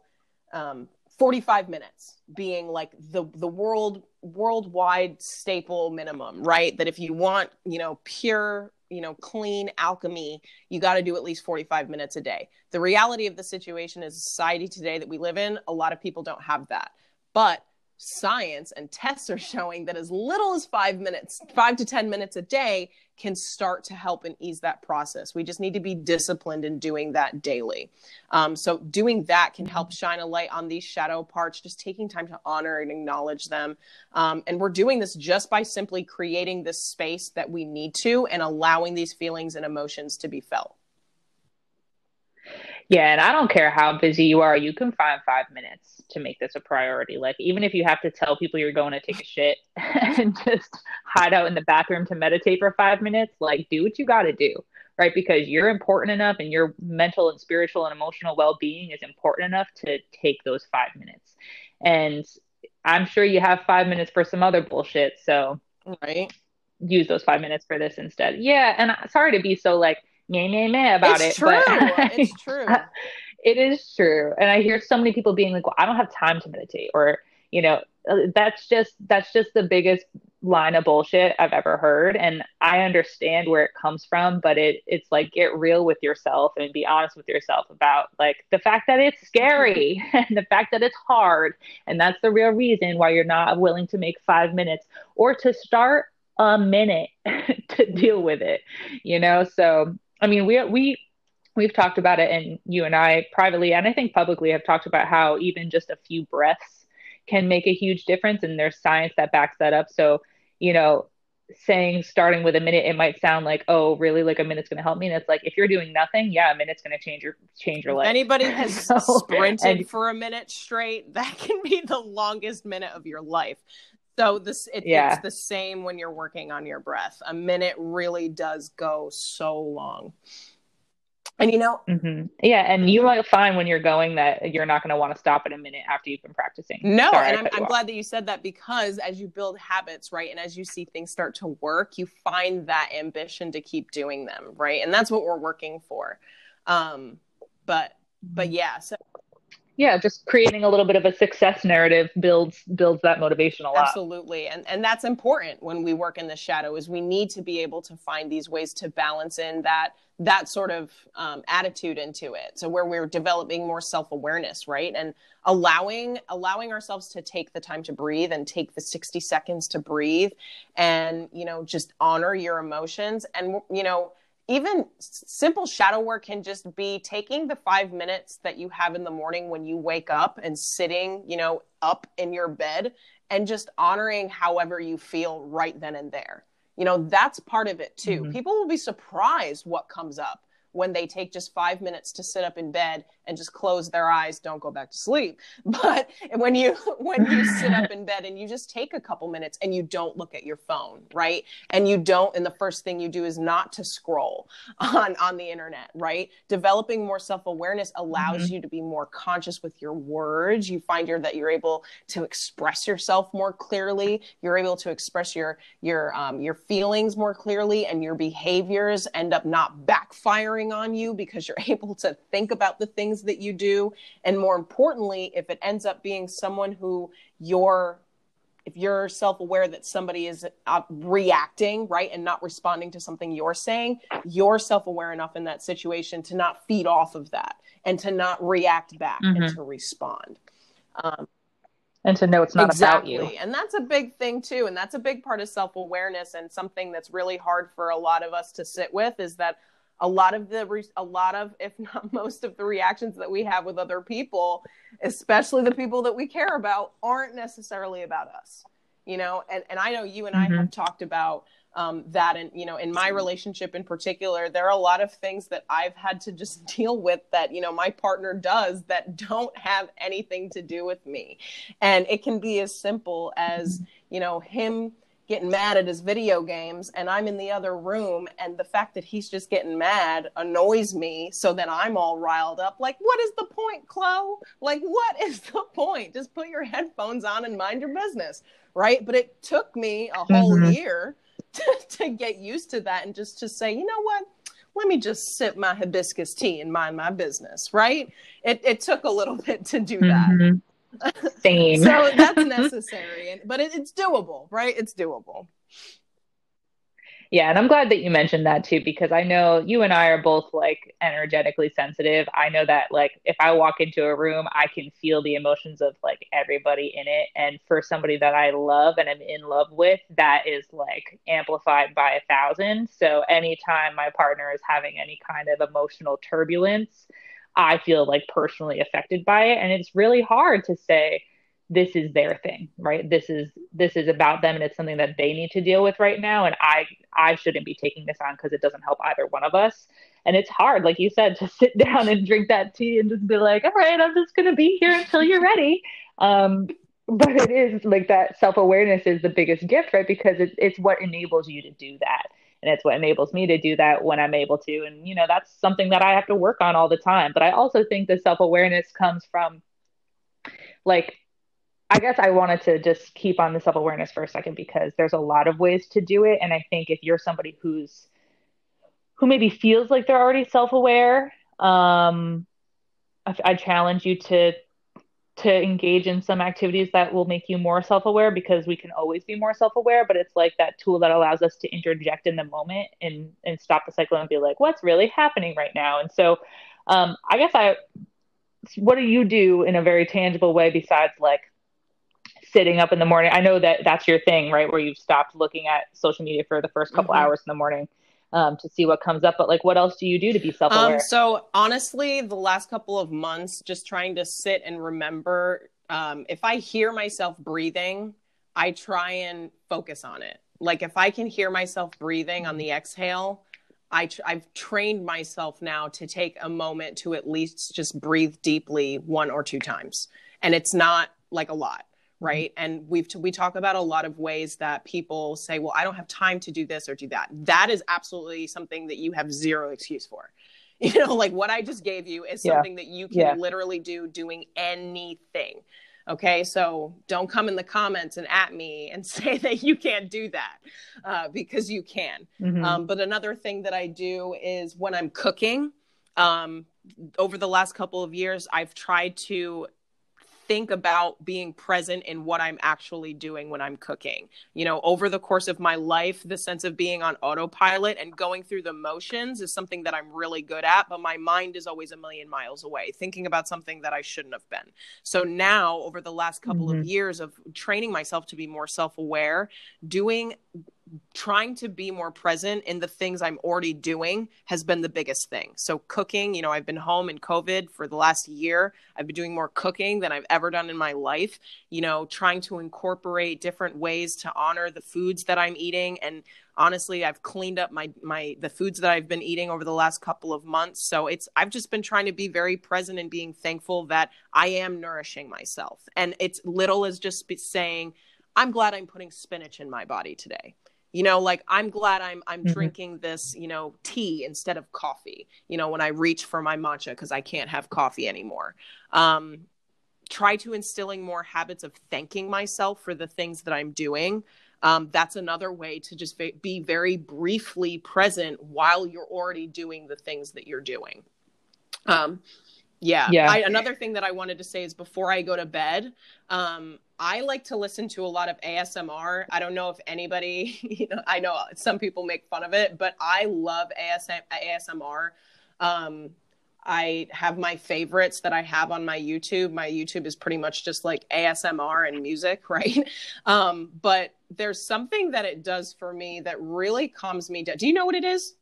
um, 45 minutes being like the the world worldwide staple minimum right that if you want you know pure you know clean alchemy you got to do at least 45 minutes a day. The reality of the situation is society today that we live in a lot of people don't have that. But science and tests are showing that as little as five minutes, five to 10 minutes a day can start to help and ease that process. We just need to be disciplined in doing that daily. Um, so, doing that can help shine a light on these shadow parts, just taking time to honor and acknowledge them. Um, and we're doing this just by simply creating this space that we need to and allowing these feelings and emotions to be felt. Yeah, and I don't care how busy you are, you can find five minutes to make this a priority. Like, even if you have to tell people you're going to take a shit and just hide out in the bathroom to meditate for five minutes, like, do what you got to do, right? Because you're important enough and your mental and spiritual and emotional well being is important enough to take those five minutes. And I'm sure you have five minutes for some other bullshit. So, right. Use those five minutes for this instead. Yeah. And sorry to be so like, meh, meh, meh about it's it. True. But it's true. it is true. And I hear so many people being like, well, I don't have time to meditate or, you know, uh, that's just, that's just the biggest line of bullshit I've ever heard. And I understand where it comes from, but it, it's like, get real with yourself and be honest with yourself about like the fact that it's scary and the fact that it's hard. And that's the real reason why you're not willing to make five minutes or to start a minute to deal with it, you know? So I mean, we we we've talked about it, and you and I privately, and I think publicly, have talked about how even just a few breaths can make a huge difference, and there's science that backs that up. So, you know, saying starting with a minute, it might sound like, oh, really, like a minute's going to help me. And it's like if you're doing nothing, yeah, a minute's going to change your change your life. Anybody has so, sprinted and, for a minute straight, that can be the longest minute of your life. So this it, yeah. it's the same when you're working on your breath. A minute really does go so long. And you know, mm-hmm. yeah, and you might find when you're going that you're not going to want to stop in a minute after you've been practicing. No, Sorry, and I'm, I'm glad that you said that because as you build habits, right, and as you see things start to work, you find that ambition to keep doing them, right, and that's what we're working for. Um, but but mm-hmm. yeah, so yeah just creating a little bit of a success narrative builds builds that motivation a lot. Absolutely. And and that's important when we work in the shadow is we need to be able to find these ways to balance in that that sort of um, attitude into it. So where we're developing more self-awareness right? And allowing allowing ourselves to take the time to breathe and take the 60 seconds to breathe and you know just honor your emotions. And you know even simple shadow work can just be taking the five minutes that you have in the morning when you wake up and sitting, you know, up in your bed and just honoring however you feel right then and there. You know, that's part of it too. Mm-hmm. People will be surprised what comes up when they take just five minutes to sit up in bed and just close their eyes don't go back to sleep. But when you when you sit up in bed and you just take a couple minutes and you don't look at your phone right? And you don't and the first thing you do is not to scroll on on the internet right? Developing more self-awareness allows mm-hmm. you to be more conscious with your words. You find your that you're able to express yourself more clearly. You're able to express your your um, your feelings more clearly and your behaviors end up not backfiring on you because you're able to think about the things things that you do and more importantly if it ends up being someone who you're if you're self-aware that somebody is uh, reacting right and not responding to something you're saying you're self-aware enough in that situation to not feed off of that and to not react back mm-hmm. and to respond um, and to know it's not exactly. about you and that's a big thing too and that's a big part of self-awareness and something that's really hard for a lot of us to sit with is that a lot of the a lot of if not most of the reactions that we have with other people especially the people that we care about aren't necessarily about us you know and, and i know you and mm-hmm. i have talked about um, that and you know in my relationship in particular there are a lot of things that i've had to just deal with that you know my partner does that don't have anything to do with me and it can be as simple as mm-hmm. you know him getting mad at his video games and I'm in the other room and the fact that he's just getting mad annoys me so then I'm all riled up like what is the point Chloe? Like what is the point? Just put your headphones on and mind your business right? But it took me a whole mm-hmm. year to, to get used to that and just to say you know what? Let me just sip my hibiscus tea and mind my business right? It, it took a little bit to do that. Mm-hmm. Same. so that's necessary, but it, it's doable, right? It's doable. Yeah, and I'm glad that you mentioned that too because I know you and I are both like energetically sensitive. I know that like if I walk into a room, I can feel the emotions of like everybody in it and for somebody that I love and I'm in love with, that is like amplified by a thousand. So anytime my partner is having any kind of emotional turbulence, I feel like personally affected by it. And it's really hard to say this is their thing, right? This is this is about them and it's something that they need to deal with right now. And I I shouldn't be taking this on because it doesn't help either one of us. And it's hard, like you said, to sit down and drink that tea and just be like, all right, I'm just gonna be here until you're ready. Um, but it is like that self-awareness is the biggest gift, right? Because it's it's what enables you to do that and it's what enables me to do that when i'm able to. And you know that's something that i have to work on all the time. But i also think the self-awareness comes from like i guess i wanted to just keep on the self-awareness for a second because there's a lot of ways to do it. And i think if you're somebody who's who maybe feels like they're already self-aware um I, I challenge you to to engage in some activities that will make you more self-aware because we can always be more self-aware but it's like that tool that allows us to interject in the moment and and stop the cycle and be like what's really happening right now? And so um, i guess i what do you do in a very tangible way besides like sitting up in the morning? I know that that's your thing right? Where you've stopped looking at social media for the first couple mm-hmm. hours in the morning um, to see what comes up. But like, what else do you do to be self aware? Um, so honestly, the last couple of months, just trying to sit and remember. Um, if I hear myself breathing, I try and focus on it. Like if I can hear myself breathing on the exhale, I tr- I've trained myself now to take a moment to at least just breathe deeply one or two times, and it's not like a lot right and we've t- we talk about a lot of ways that people say well i don't have time to do this or do that that is absolutely something that you have zero excuse for You know, like what I just gave you is Yeah. something that you can Yeah. literally do doing anything. Okay, so don't come in the comments and at me and say that you can't do that uh, because you can. Mhm. Um, but another thing that I do is when I'm cooking, um, over the last couple of years, I've tried to think about being present in what I'm actually doing when I'm cooking. You know, over the course of my life, the sense of being on autopilot and going through the motions is something that I'm really good at, but my mind is always a million miles away, thinking about something that I shouldn't have been. So now, over the last couple of Mhm. years of training myself to be more self aware, doing trying to be more present in the things I'm already doing has been the biggest thing. So cooking, you know, I've been home in COVID for the last year. I've been doing more cooking than I've ever done in my life, you know, trying to incorporate different ways to honor the foods that I'm eating and honestly, I've cleaned up my my the foods that I've been eating over the last couple of months. So it's I've just been trying to be very present and being thankful that I am nourishing myself. And it's little as just saying, I'm glad I'm putting spinach in my body today you know like i'm glad i'm i'm Mhm. drinking this you know tea instead of coffee you know when i reach for my matcha because i can't have coffee anymore um try to instilling more habits of thanking myself for the things that i'm doing um, that's another way to just be very briefly present while you're already doing the things that you're doing um yeah, Yeah. I, another thing that i wanted to say is before i go to bed um I like to listen to a lot of ASMR. I don't know if anybody, you know, I know some people make fun of it, but I love ASM, ASMR. Um, I have my favorites that I have on my YouTube. My YouTube is pretty much just like ASMR and music, right? Um, but there's something that it does for me that really calms me down. Do you know what it is?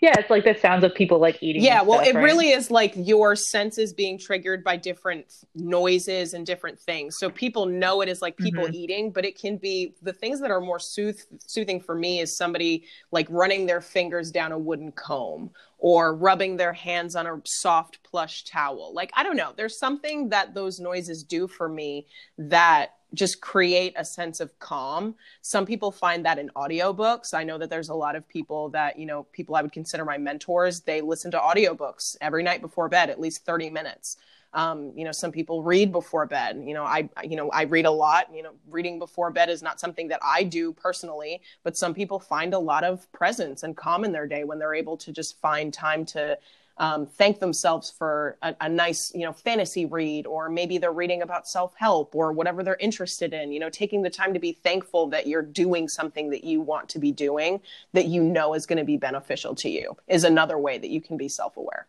Yeah, it's like the sounds of people like eating. Yeah, well, stuff, it right? really is like your senses being triggered by different noises and different things. So people know it is like people Mhm. eating, but it can be the things that are more sooth- soothing for me is somebody like running their fingers down a wooden comb or rubbing their hands on a soft plush towel. Like, I don't know, there's something that those noises do for me that just create a sense of calm. Some people find that in audiobooks. I know that there's a lot of people that, you know, people I would consider my mentors, they listen to audiobooks every night before bed, at least 30 minutes. Um, you know, some people read before bed. You know, I, you know, I read a lot. You know, reading before bed is not something that I do personally, but some people find a lot of presence and calm in their day when they're able to just find time to um, thank themselves for a, a nice, you know, fantasy read, or maybe they're reading about self help or whatever they're interested in. You know, taking the time to be thankful that you're doing something that you want to be doing that you know is going to be beneficial to you is another way that you can be self aware.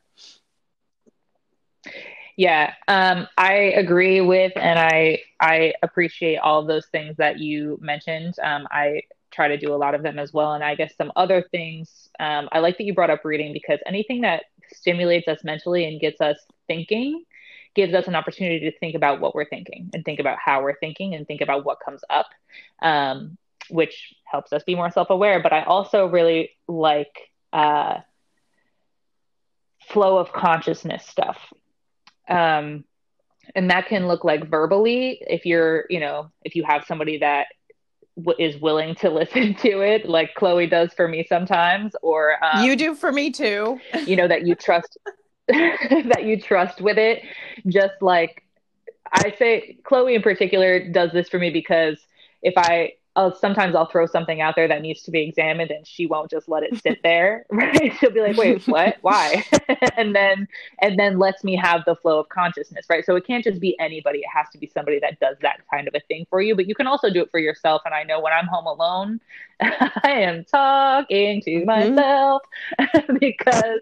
Yeah, um, I agree with, and I I appreciate all those things that you mentioned. Um, I try to do a lot of them as well, and I guess some other things. Um, I like that you brought up reading because anything that stimulates us mentally and gets us thinking gives us an opportunity to think about what we're thinking and think about how we're thinking and think about what comes up, um, which helps us be more self-aware. But I also really like uh, flow of consciousness stuff um, and that can look like verbally if you're you know if you have somebody that w- is willing to listen to it like chloe does for me sometimes or um, you do for me too. you know that you trust that you trust with it just like i say chloe in particular does this for me because if i I'll, sometimes I'll throw something out there that needs to be examined and she won't just let it sit there, right? She'll be like, wait, what? Why? and then, and then lets me have the flow of consciousness, right? So it can't just be anybody. It has to be somebody that does that kind of a thing for you, but you can also do it for yourself. And I know when I'm home alone, I am talking to Mhm. myself because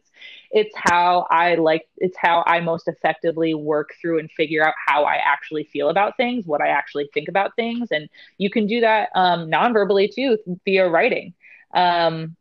it's how I like, it's how I most effectively work through and figure out how I actually feel about things, what I actually think about things. And you can do that um, non-verbally too via writing. Um,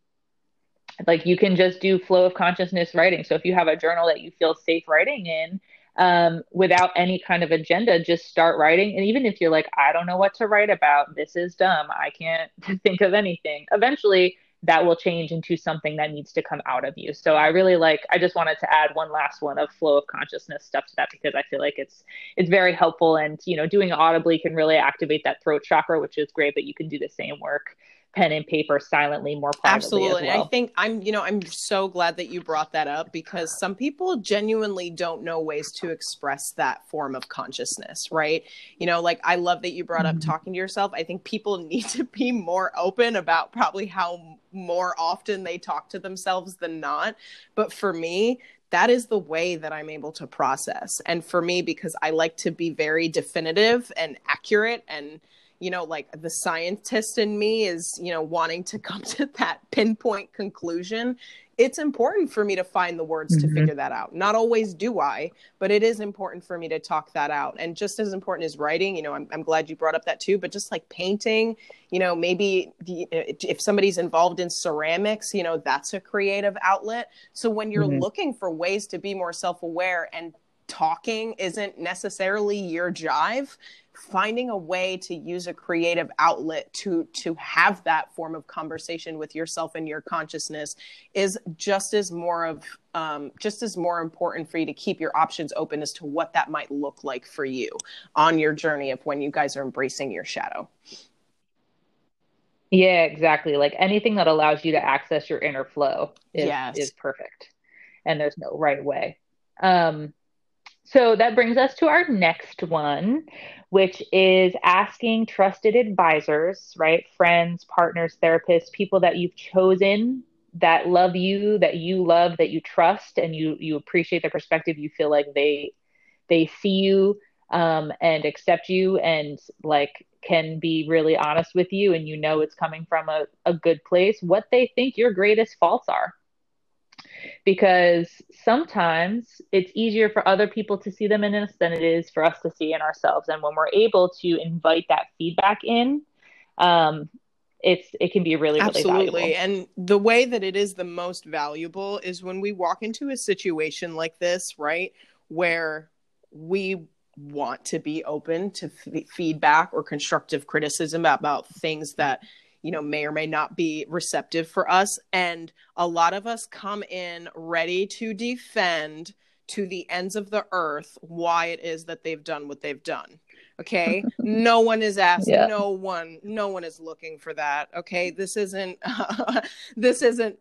like you can just do flow of consciousness writing. So if you have a journal that you feel safe writing in, um, without any kind of agenda, just start writing. And even if you're like, I don't know what to write about, this is dumb, I can't think of anything. Eventually, that will change into something that needs to come out of you. So I really like. I just wanted to add one last one of flow of consciousness stuff to that because I feel like it's it's very helpful. And you know, doing it audibly can really activate that throat chakra, which is great. But you can do the same work pen and paper silently more privately absolutely well. i think i'm you know i'm so glad that you brought that up because some people genuinely don't know ways to express that form of consciousness right you know like i love that you brought mm-hmm. up talking to yourself i think people need to be more open about probably how more often they talk to themselves than not but for me that is the way that I'm able to process. And for me, because I like to be very definitive and accurate and you know like the scientist in me is you know wanting to come to that pinpoint conclusion it's important for me to find the words mm-hmm. to figure that out not always do i but it is important for me to talk that out and just as important as writing you know i'm, I'm glad you brought up that too but just like painting you know maybe the, if somebody's involved in ceramics you know that's a creative outlet so when you're mm-hmm. looking for ways to be more self-aware and talking isn't necessarily your jive finding a way to use a creative outlet to to have that form of conversation with yourself and your consciousness is just as more of um, just as more important for you to keep your options open as to what that might look like for you on your journey of when you guys are embracing your shadow. Yeah exactly. Like anything that allows you to access your inner flow is, yes. is perfect. And there's no right way. Um so that brings us to our next one, which is asking trusted advisors, right? Friends, partners, therapists, people that you've chosen that love you, that you love, that you trust, and you you appreciate their perspective. You feel like they they see you um, and accept you, and like can be really honest with you, and you know it's coming from a, a good place. What they think your greatest faults are, because sometimes it's easier for other people to see them in us than it is for us to see in ourselves. And when we're able to invite that feedback in, um, it's it can be really, really absolutely. Valuable. And the way that it is the most valuable is when we walk into a situation like this, right, where we want to be open to f- feedback or constructive criticism about things that you know may or may not be receptive for us. And a lot of us come in ready to defend to the ends of the earth why it is that they've done what they've done. Okay? No one is asking yeah. no one no one is looking for that. Okay? This isn't uh, this isn't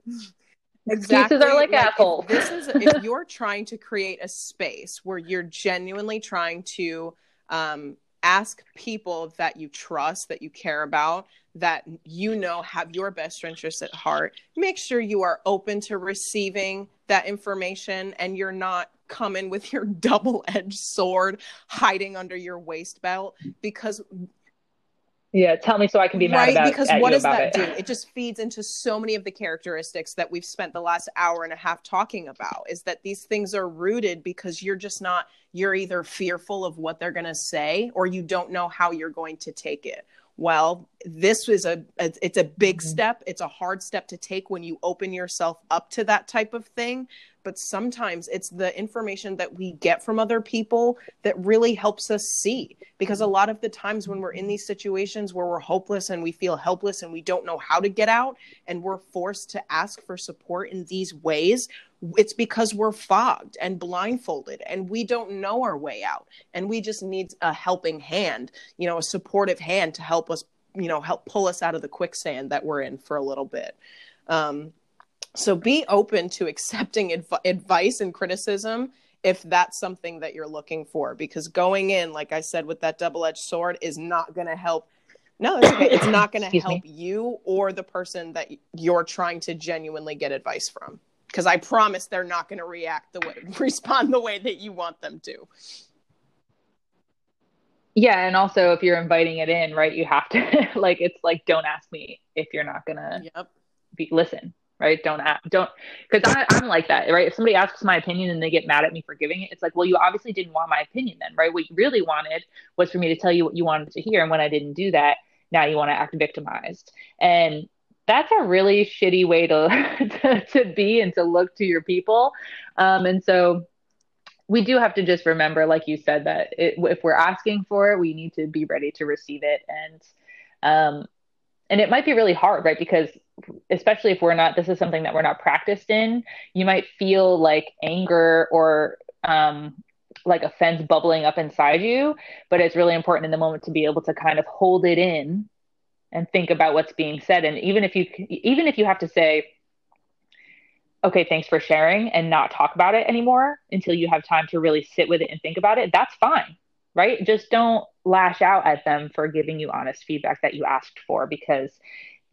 exactly Excuses are like, like assholes this is if you're trying to create a space where you're genuinely trying to um, ask people that you trust that you care about that you know have your best interests at heart make sure you are open to receiving that information and you're not coming with your double-edged sword hiding under your waist belt because yeah, tell me so I can be mad right, about because what does that it. do? It just feeds into so many of the characteristics that we've spent the last hour and a half talking about. Is that these things are rooted because you're just not you're either fearful of what they're going to say or you don't know how you're going to take it well this is a, a it's a big mm-hmm. step. It's a hard step to take when you open yourself up to that type of thing. But sometimes it's the information that we get from other people that really helps us see. Because a lot of the times when we're in these situations where we're hopeless and we feel helpless and we don't know how to get out and we're forced to ask for support in these ways it's because we're fogged and blindfolded and we don't know our way out and we just need a helping hand you know a supportive hand to help us you know help pull us out of the quicksand that we're in for a little bit um, so be open to accepting adv- advice and criticism if that's something that you're looking for, because going in, like I said, with that double edged sword is not going to help. No, it's, okay. it's not going to help me. you or the person that you're trying to genuinely get advice from. Because I promise they're not going to react the way, respond the way that you want them to. Yeah, and also if you're inviting it in, right, you have to like it's like don't ask me if you're not gonna yep. be listen right? Don't ask, don't because I'm like that, right? If somebody asks my opinion and they get mad at me for giving it, it's like, well, you obviously didn't want my opinion then, right? What you really wanted was for me to tell you what you wanted to hear, and when I didn't do that, now you want to act victimized, and that's a really shitty way to to, to be and to look to your people, um, and so we do have to just remember, like you said, that it, if we're asking for it, we need to be ready to receive it, and um, and it might be really hard, right? Because especially if we're not this is something that we're not practiced in you might feel like anger or um, like offense bubbling up inside you. But it's really important in the moment to be able to kind of hold it in and think about what's being said. And even if you even if you have to say okay thanks for sharing and not talk about it anymore until you have time to really sit with it and think about it that's fine right? Just don't lash out at them for giving you honest feedback that you asked for because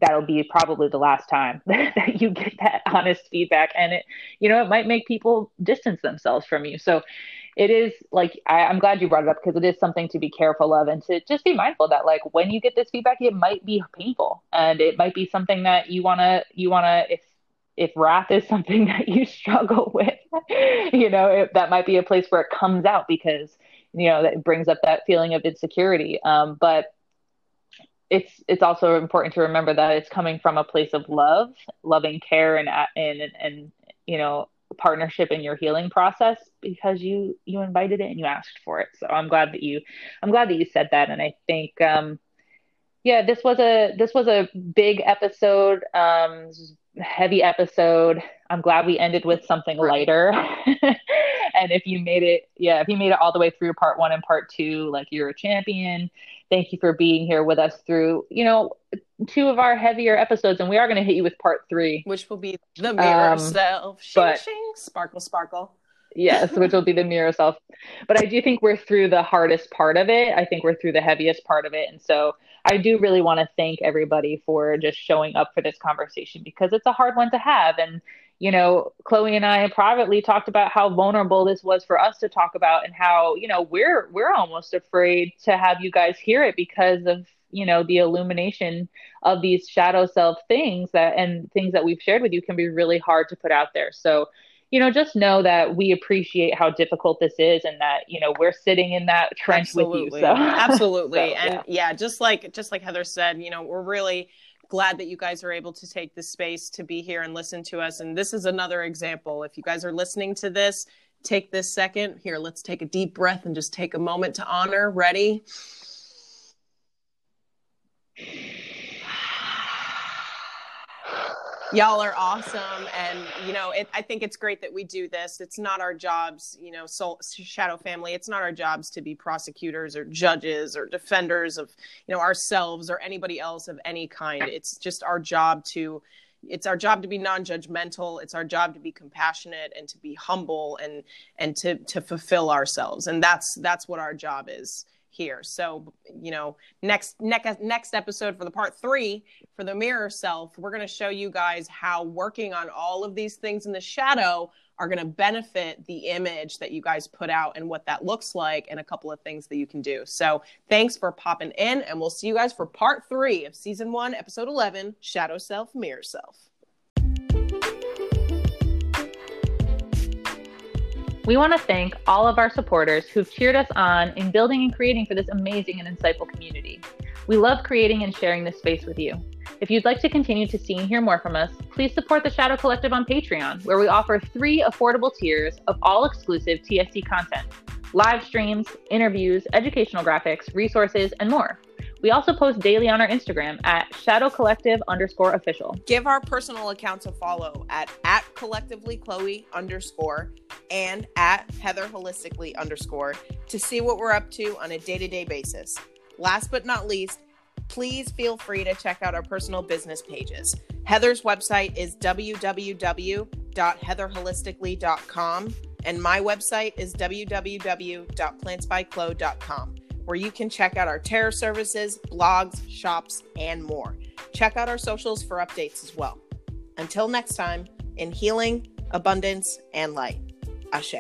that'll be probably the last time that you get that honest feedback. And it you know it might make people distance themselves from you. So it is like I, am glad you brought it up because it is something to be careful of and to just be mindful that like when you get this feedback it might be painful and it might be something that you want to you want to if if wrath is something that you struggle with you know it, that might be a place where it comes out because you know that brings up that feeling of insecurity. Um, but it's it's also important to remember that it's coming from a place of love loving care and and, and you know partnership in your healing process because you you invited it and you asked for it. So i'm glad that you i'm glad that you said that. And i think um yeah this was a this was a big episode. Um heavy episode i'm glad we ended with something lighter and if you made it yeah if you made it all the way through part one and part two like you're a champion thank you for being here with us through you know two of our heavier episodes, and we are going to hit you with part three, which will be the mirror um, self. Shing, but, shing, sparkle, sparkle. yes, which will be the mirror self. But I do think we're through the hardest part of it. I think we're through the heaviest part of it, and so I do really want to thank everybody for just showing up for this conversation because it's a hard one to have, and you know, Chloe and I privately talked about how vulnerable this was for us to talk about and how, you know, we're we're almost afraid to have you guys hear it because of you know the illumination of these shadow self things that and things that we've shared with you can be really hard to put out there. So you know just know that we appreciate how difficult this is and that you know we're sitting in that trench absolutely. with you so. Absolutely. So, and yeah. yeah just like just like heather said you know we're really glad that you guys are able to take the space to be here and listen to us. And this is another example. If you guys are listening to this take this second. Here let's take a deep breath and just take a moment to honor. Ready y'all are awesome and you know it, i think it's great that we do this. It's not our jobs you know soul, shadow family it's not our jobs to be prosecutors or judges or defenders of you know ourselves or anybody else of any kind. It's just our job to it's our job to be non-judgmental it's our job to be compassionate and to be humble and and to to fulfill ourselves and that's that's what our job is here. So, you know, next next next episode for the part 3 for the mirror self, we're going to show you guys how working on all of these things in the shadow are going to benefit the image that you guys put out and what that looks like and a couple of things that you can do. So, thanks for popping in and we'll see you guys for part 3 of season 1, episode 11, Shadow Self, Mirror Self. We want to thank all of our supporters who've cheered us on in building and creating for this amazing and insightful community. We love creating and sharing this space with you. If you'd like to continue to see and hear more from us, please support the Shadow Collective on Patreon, where we offer three affordable tiers of all exclusive TSC content live streams, interviews, educational graphics, resources, and more. We also post daily on our Instagram at Shadow Collective underscore official. Give our personal accounts a follow at at collectively Chloe underscore and at Heather holistically underscore to see what we're up to on a day to day basis. Last but not least, please feel free to check out our personal business pages. Heather's website is www.heatherholistically.com and my website is www.plantsbychloe.com where you can check out our tarot services, blogs, shops, and more. Check out our socials for updates as well. Until next time, in healing, abundance, and light. Ashe.